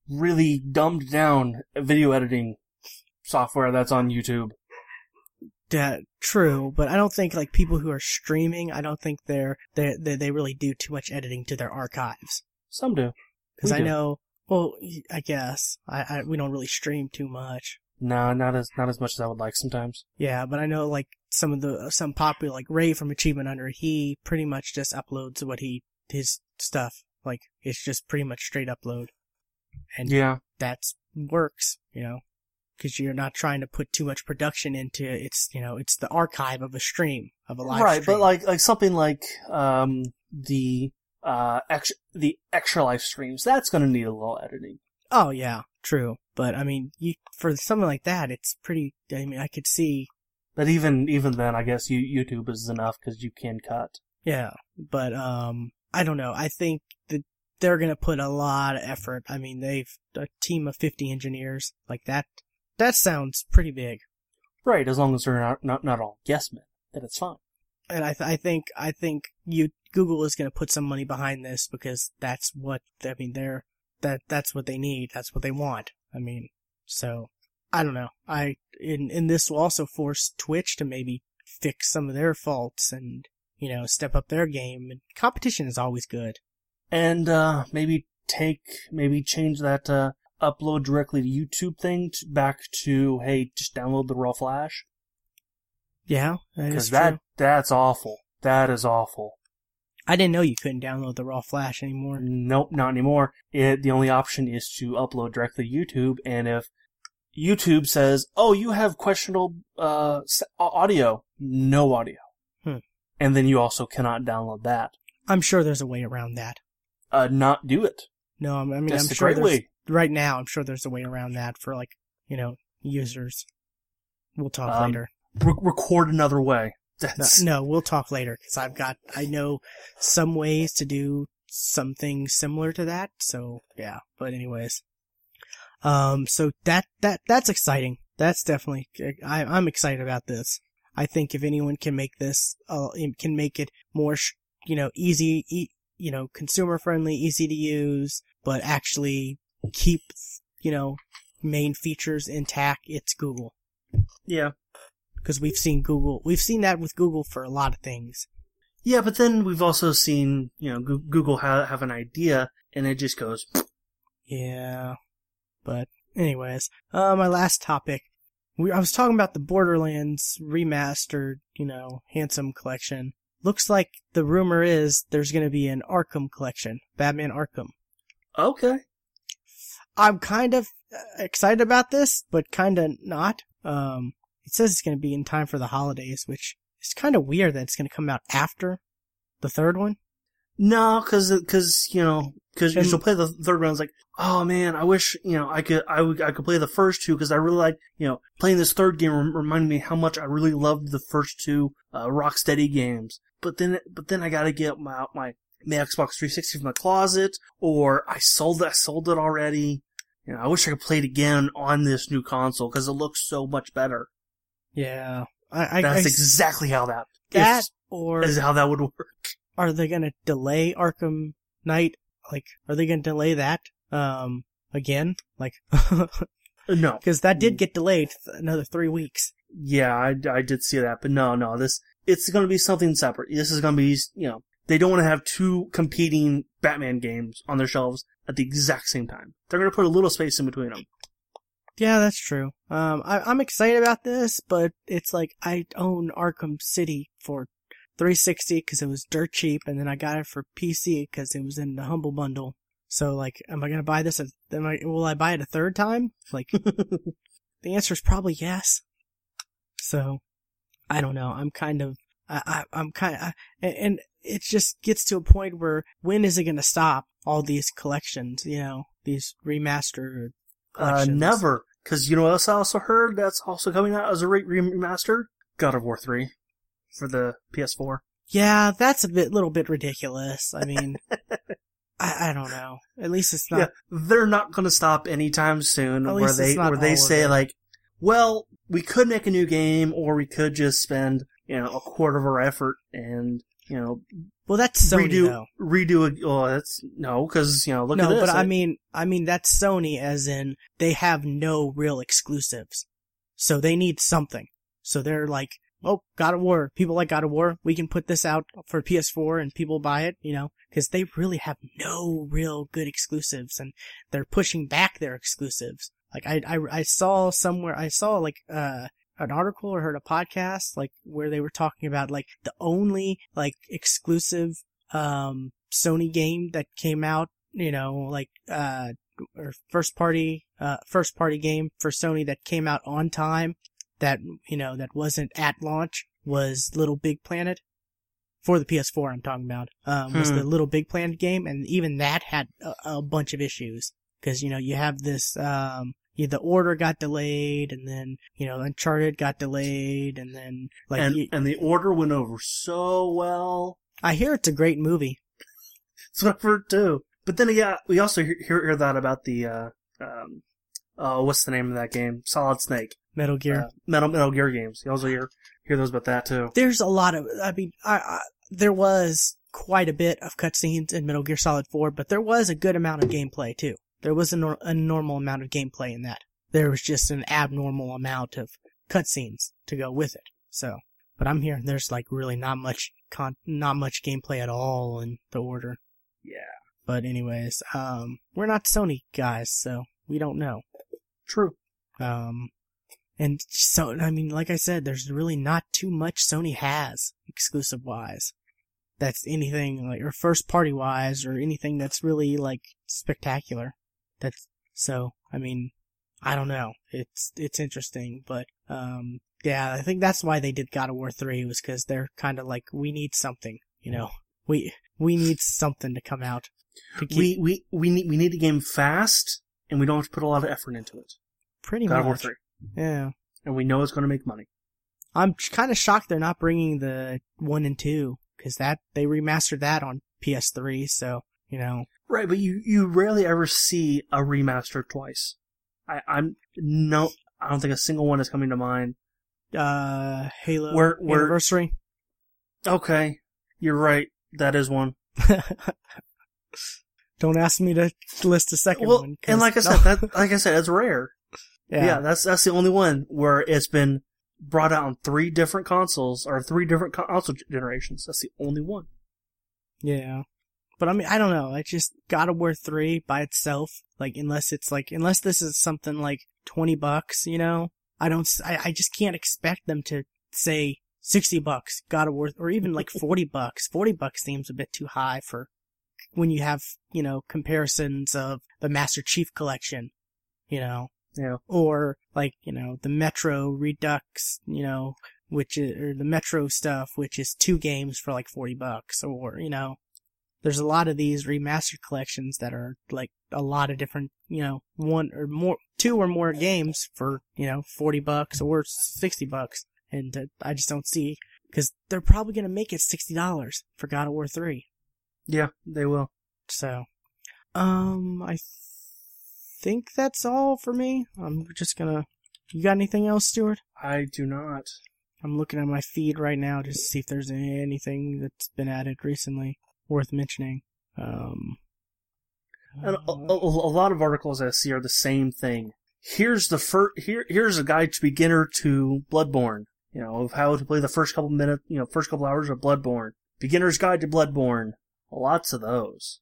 S2: really dumbed down video editing software that's on YouTube.
S1: that true, but I don't think like people who are streaming, I don't think they're they they, they really do too much editing to their archives.
S2: Some do.
S1: Because I
S2: do.
S1: know, well, I guess I, I we don't really stream too much.
S2: No, not as not as much as I would like sometimes.
S1: Yeah, but I know like some of the some popular like Ray from Achievement Hunter, he pretty much just uploads what he his stuff. Like it's just pretty much straight upload, and
S2: Yeah,
S1: that's works, you know, because you're not trying to put too much production into it. It's you know it's the archive of a stream of a live stream.
S2: right.
S1: stream.
S2: But like like something like um the uh extra the extra life streams that's going to need a little editing.
S1: Oh yeah, true. But I mean, you for something like that, it's pretty. I mean, I could see.
S2: But even even then, I guess you, YouTube is enough because you can cut.
S1: Yeah, but um, I don't know. I think that they're gonna put a lot of effort. I mean, they've a team of fifty engineers like that. That sounds pretty big.
S2: Right, as long as they're not not, not all yes men, then it's fine.
S1: And I, th- I think, I think you Google is gonna put some money behind this because that's what I mean. They're that that's what they need. That's what they want. I mean, so I don't know. I in and this will also force Twitch to maybe fix some of their faults and you know step up their game. And competition is always good.
S2: and uh maybe take maybe change that uh upload directly to YouTube thing to, back to hey, just download the raw flash
S1: Yeah, that
S2: because
S1: true.
S2: that that's awful. That is awful.
S1: I didn't know you couldn't download the raw flash anymore.
S2: Nope, not anymore. It the only option is to upload directly to YouTube, and if YouTube says, "Oh, you have questionable uh, audio," no audio,
S1: Hmm.
S2: and then you also cannot download that.
S1: I'm sure there's a way around that.
S2: Uh, not do it.
S1: No, I'm- mean,
S2: That's
S1: I'm sure there's, right now, I'm sure there's a way around that for like, you know, users. We'll talk
S2: Um,
S1: later.
S2: Re- record another way.
S1: No,
S2: That's
S1: no, we'll talk later because I've got, I know some ways to do something similar to that. So yeah, but anyways, um, so that, that, that's exciting. That's definitely, I, I'm excited about this. I think if anyone can make this, uh, can make it more, sh- you know, easy, e- you know, consumer friendly, easy to use, but actually keep, you know, main features intact, it's Google
S2: yeah,
S1: because we've seen Google. We've seen that with Google for a lot of things.
S2: yeah. But then we've also seen you know Google ha- have an idea, and it just goes.
S1: Yeah, but anyways, uh, my last topic. We I was talking about the Borderlands remastered, you know, handsome collection. Looks like the rumor is there's going to be an Arkham collection, Batman Arkham.
S2: Okay.
S1: I'm kind of uh, excited about this, but kind of not. Um, it says it's going to be in time for the holidays, which is kind of weird that it's going to come out after the third one.
S2: No, because because you know because you'll play the third round. It's like, oh man, I wish you know I could I would I could play the first two because I really like you know playing this third game rem- reminded me how much I really loved the first two uh, Rocksteady games. But then but then I got to get my my my Xbox 360 from the closet, or I sold it. I sold it already. You know, I wish I could play it again on this new console because it looks so much better.
S1: Yeah, I, I,
S2: That's
S1: I-
S2: exactly how that
S1: that
S2: is-
S1: or
S2: is how that would work.
S1: are they going to delay Arkham Knight? Like, are they going to delay that um again? Like,
S2: No,
S1: because that did get delayed another three weeks.
S2: Yeah, I, I did see that, but no, no, this, it's gonna be something separate. This is gonna be, you know, they don't want to have two competing Batman games on their shelves at the exact same time. They're gonna put a little space in between them.
S1: Yeah, that's true. Um, I, I'm excited about this, but it's like I own Arkham City for 360 because it was dirt cheap, and then I got it for PC because it was in the Humble Bundle. So, like, am I gonna buy this? A, am I, will I buy it a third time? Like, the answer is probably yes. So, I don't know. I'm kind of, I, I I'm kind of, and, and it just gets to a point where when is it gonna stop? All these collections, you know, these remastered
S2: Uh, never. Cause you know what else I also heard that's also coming out as a re- remaster? God of War 3. For the PS4.
S1: Yeah, that's a bit, little bit ridiculous. I mean, I, I don't know. At least it's not.
S2: yeah, they're not gonna stop anytime soon
S1: At
S2: where they, where they say like, well, we could make a new game or we could just spend, you know, a quarter of our effort and, you know,
S1: Well, that's Sony
S2: redo
S1: though.
S2: redo. Oh, that's no, because you know, look
S1: no,
S2: at this.
S1: but I mean, I mean that's Sony, as in they have no real exclusives, so they need something. So they're like, oh, God of War. People like God of War. We can put this out for PS4 and people buy it, you know, because they really have no real good exclusives, and they're pushing back their exclusives. Like I, I, I saw somewhere, I saw like uh an article or heard a podcast like where they were talking about like the only like exclusive um Sony game that came out, you know, like uh or first party uh first party game for Sony that came out on time that you know that wasn't at launch was Little Big Planet for the PS4 I'm talking about um was
S2: Hmm.
S1: the Little Big Planet game and even that had a, a bunch of issues because you know you have this um yeah, the order got delayed and then you know Uncharted got delayed and then like
S2: and
S1: you-
S2: and the order went over so well.
S1: I hear it's a great movie
S2: That's what I've heard too. But then yeah, we also hear, hear, that about the uh, um, uh, what's the name of that game? Solid Snake,
S1: Metal Gear
S2: uh, Metal Metal Gear games. You also hear hear those about that too.
S1: there's a lot of I mean I, I there was quite a bit of cutscenes in Metal Gear Solid 4 but there was a good amount of gameplay too there was a, nor- a normal amount of gameplay in that there was just an abnormal amount of cutscenes to go with it so but I'm here there's like really not much con- not much gameplay at all in the order
S2: Yeah.
S1: but anyways um we're not Sony guys so We don't know.
S2: True.
S1: Um, and so, I mean, like I said, there's really not too much Sony has exclusive wise. That's anything like, or first party wise, or anything that's really like spectacular. That's, so, I mean, I don't know. It's, it's interesting, but, um, yeah, I think that's why they did God of War 3 was because they're kind of like, we need something, you know, we, we need something to come out. To keep,
S2: We we we need we need a game fast, and we don't have to put a lot of effort into it.
S1: pretty
S2: God of War
S1: much.
S2: three,
S1: Yeah.
S2: and we know it's going to make money.
S1: I'm kind of shocked they're not bringing the one and two because that they remastered that on PS3. So you know,
S2: Right, but you you rarely ever see a remaster twice. I I'm no, I don't think a single one is coming to mind.
S1: uh, Halo
S2: Where- where-
S1: anniversary.
S2: Okay, you're right. That is one.
S1: Don't ask me to list a second
S2: well,
S1: one.
S2: and like I
S1: no.
S2: said, that like I said, it's rare.
S1: yeah,
S2: Yeah. that's that's the only one where it's been brought out on three different consoles or three different console generations. That's the only one.
S1: yeah. But I mean, I don't know. I just God of War three by itself, like unless it's like unless this is something like twenty bucks, you know, I don't. I, I just can't expect them to say sixty bucks God of War or even like forty bucks. Forty bucks seems a bit too high for when you have you know comparisons of the Master Chief collection, you know,
S2: Yeah.
S1: or like you know the Metro Redux, you know, which is or the Metro stuff, which is two games for like forty bucks, or you know, there's a lot of these remastered collections that are like a lot of different, you know, one or more, two or more games for you know forty bucks or sixty bucks, and uh, I just don't see because they're probably gonna make it sixty dollars for God of War three.
S2: Yeah, they will.
S1: So, um, I th- think that's all for me. I'm just gonna. You got anything else, Stuart?
S2: I do not.
S1: I'm looking at my feed right now just to see if there's anything that's been added recently worth mentioning. Um,
S2: And a, a, a lot of articles I see are the same thing. Here's the first. Here, here's a guide to beginner to Bloodborne. You know of how to play the first couple minutes. You know, first couple hours of Bloodborne. Beginner's guide to Bloodborne. Lots of those.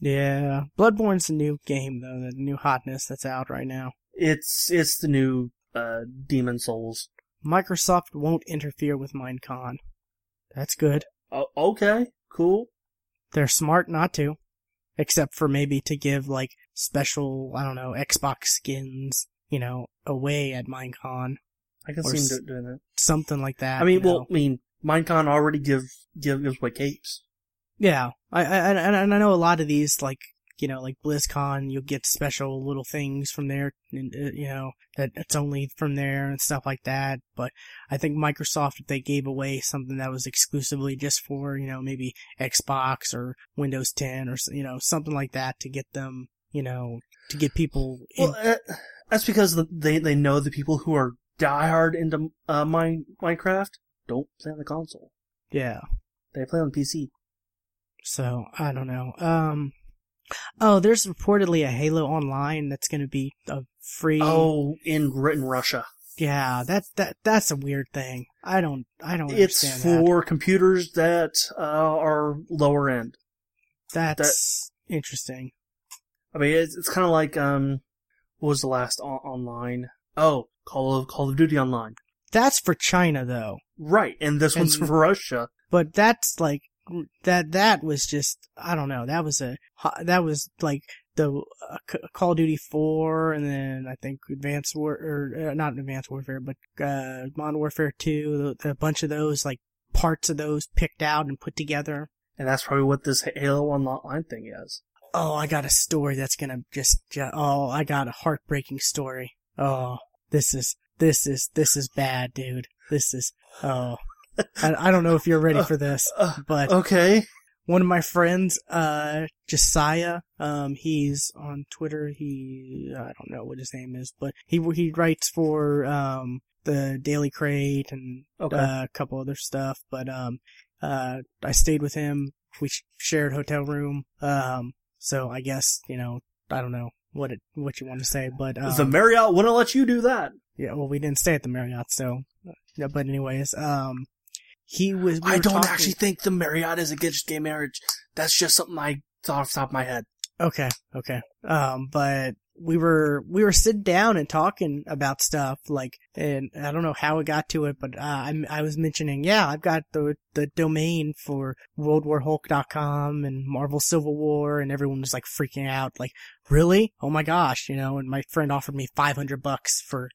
S1: yeah, Bloodborne's a new game though, the new hotness that's out right now.
S2: It's it's the new uh, Demon's Souls.
S1: Microsoft won't interfere with Minecon. That's good.
S2: Oh, okay, cool.
S1: They're smart not to. Except for maybe to give like special, I don't know, Xbox skins, you know, away at Minecon.
S2: I can see do- doing that.
S1: Something like that.
S2: I mean,
S1: you know.
S2: well, I mean, Minecon already give give gives away capes.
S1: Yeah, I, I and I know a lot of these like you know like BlizzCon, you'll get special little things from there, and uh, you know that it's only from there and stuff like that. But I think Microsoft, if they gave away something that was exclusively just for you know maybe Xbox or Windows 10 or you know something like that to get them you know to get people in,
S2: Well, uh, that's because they they know the people who are diehard into uh, mine, Minecraft don't play on the console.
S1: yeah.
S2: They play on PC.
S1: So I don't know. Um. Oh, there's reportedly a Halo Online that's going to be a free.
S2: Oh, in in Russia,
S1: Yeah, that's that that's a weird thing. I don't I don't
S2: it's for computers that uh, are lower end.
S1: that. That's interesting.
S2: I mean, it's, it's kind of like um, what was the last on- online? Oh, Call of Call of Duty Online.
S1: That's for China though.
S2: Right, and this one's for Russia.
S1: But that's like that that was just I don't know. That was a that was like the uh, Call of Duty 4 and then I think Advanced War or uh, not Advanced Warfare but uh Modern Warfare 2, the, a bunch of those like parts of those picked out and put together.
S2: And that's probably what this Halo Online thing is.
S1: Oh, I got a story that's gonna just, oh, I got a heartbreaking story. Oh, this is, this is, this is bad, dude. This is, oh. I, I don't know if you're ready for this,
S2: Uh,
S1: but
S2: okay.
S1: one of my friends, uh, Josiah, um, he's on Twitter. He, I don't know what his name is, but he, he writes for, um, the Daily Crate and
S2: Okay.
S1: uh, a couple other stuff. But um, uh, I stayed with him. We shared hotel room. Um, so I guess you know I don't know what it what you want to say, but um,
S2: the Marriott wouldn't let you do that.
S1: yeah. Well, we didn't stay at the Marriott, so yeah. But anyways, um, he was. we
S2: I don't
S1: talking-
S2: actually think the Marriott is against gay marriage. That's just something I thought off the top of my head.
S1: Okay, okay. Um, but we were we were sitting down and talking about stuff like and I don't know how it got to it but uh, I I was mentioning yeah I've got the the domain for worldwarhulk.com and Marvel Civil War and everyone was like freaking out like really oh my gosh you know and my friend offered me 500 bucks for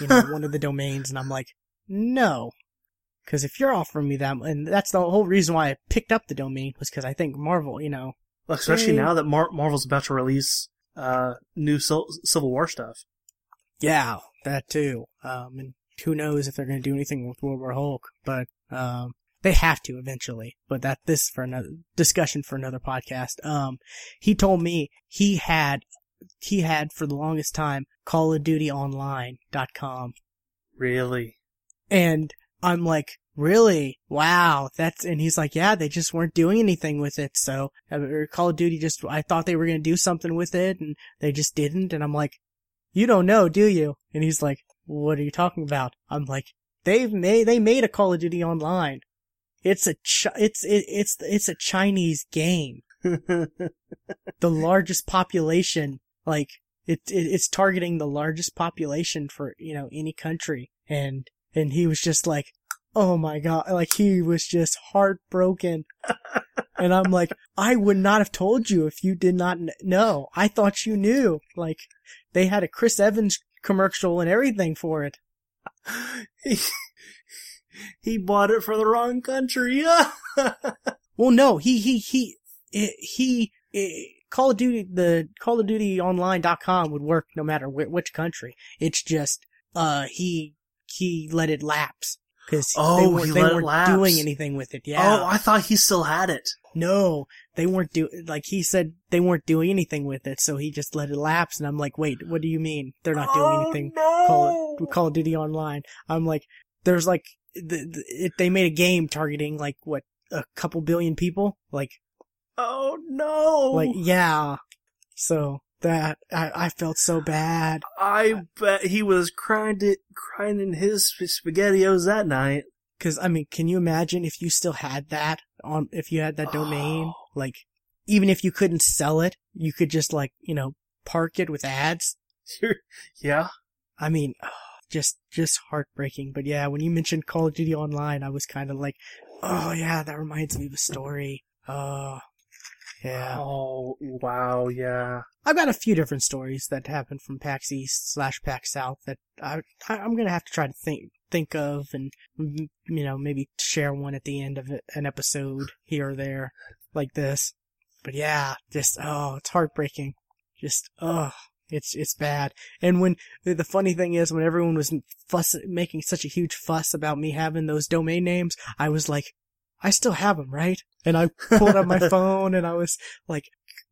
S1: you know one of the domains and I'm like no because if you're offering me that and that's the whole reason why I picked up the domain was because I think Marvel you know
S2: Especially
S1: Hey.
S2: now that Mar- Marvel's about to release uh new Sil- Civil War stuff.
S1: Yeah, that too. Um, and who knows if they're going to do anything with World War Hulk, but um, they have to eventually. But that this for another discussion for another podcast. Um, he told me he had he had for the longest time Call of Duty Online.com,
S2: Really?
S1: and I'm like, really? Wow, that's and he's like, yeah, they just weren't doing anything with it. So uh, Call of Duty just I thought they were going to do something with it, and they just didn't. And I'm like, you don't know, do you? And he's like, what are you talking about? I'm like, they've made they made a Call of Duty Online. It's a chi- it's it, it's it's a Chinese game. The largest population, like it, it it's targeting the largest population for you know any country, and and he was just like, oh my god, like he was just heartbroken. and I'm like, I would not have told you if you did not know. I thought you knew. Like they had a Chris Evans commercial and everything for it.
S2: he, bought it for the wrong country.
S1: Well, no, he he he he, he, he Call of Duty the Call of Duty Online.com would work no matter which country. It's just uh he he let it lapse because
S2: Oh,
S1: they weren't, they weren't doing anything with it. Oh, yeah.
S2: Oh, I thought he still had it.
S1: No, they weren't do like he said they weren't doing anything with it, so he just let it lapse. And I'm like, wait, what do you mean they're not doing
S2: Oh,
S1: anything?
S2: No.
S1: Call it Call of Duty Online. I'm like, there's like the, the, it, they made a game targeting like what a couple billion people, like
S2: Oh no.
S1: like yeah. So that I, I felt so bad.
S2: I bet he was crying it, crying in his spaghettios that night.
S1: Cause I mean, can you imagine if you still had that on, if you had that domain,
S2: Oh.
S1: like, even if you couldn't sell it, you could just like, you know, park it with ads.
S2: yeah.
S1: I mean, just, just heartbreaking. But yeah, when you mentioned Call of Duty Online, I was kind of like, oh yeah, that reminds me of a story. Oh, yeah.
S2: Oh wow. Yeah.
S1: I've got a few different stories that happened from PAX East slash PAX South that I, I I'm gonna have to try to think think of and you know maybe share one at the end of an episode here or there like this. But yeah, just oh, it's heartbreaking. Just oh, it's it's bad. And when the, the funny thing is, when everyone was fuss making such a huge fuss about me having those domain names, I was like, I still have them, right? And I pulled up my phone and I was like,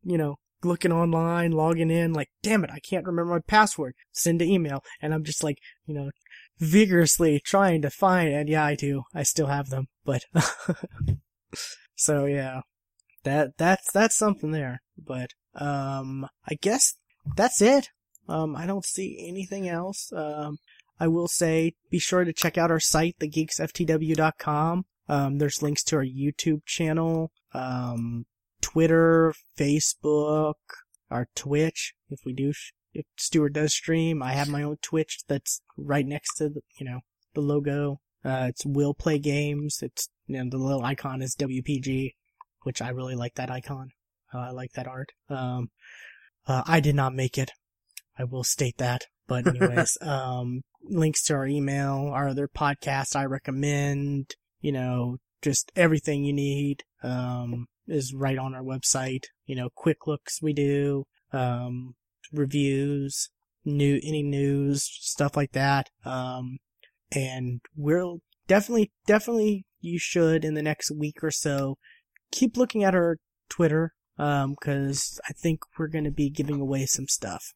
S1: you know, looking online, logging in, like, damn it, I can't remember my password. Send an email. And I'm just like, you know, vigorously trying to find, and yeah, I do. I still have them, but, so yeah, that, that's, that's something there. But, um, I guess that's it. Um, I don't see anything else. Um, I will say, be sure to check out our site, thegeeksftw.com. Um, there's links to our YouTube channel, um, Twitter, Facebook, our Twitch. If we do, if Stuart does stream, I have my own Twitch that's right next to the, you know, the logo. Uh, it's Will Play Games. It's, you know, the little icon is WPG, which I really like that icon. Uh, I like that art. Um, uh, I did not make it. I will state that. But anyways, um, links to our email, our other podcasts I recommend, you know, just everything you need, um, is right on our website. You know, quick looks we do, um, reviews, new, any news, stuff like that. Um, and we'll definitely, definitely you should in the next week or so keep looking at our Twitter, um, cause I think we're gonna be giving away some stuff.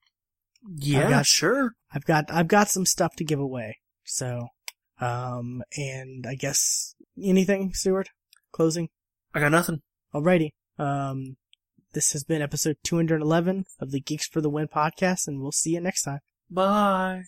S2: Yeah.
S1: got-
S2: sure.
S1: I've got I've got some stuff to give away. So, um, and I guess anything, Stuart? Closing.
S2: I got nothing.
S1: Alrighty. Um, this has been episode 211 of the Geeks for the Win podcast, and we'll see you next time.
S2: Bye.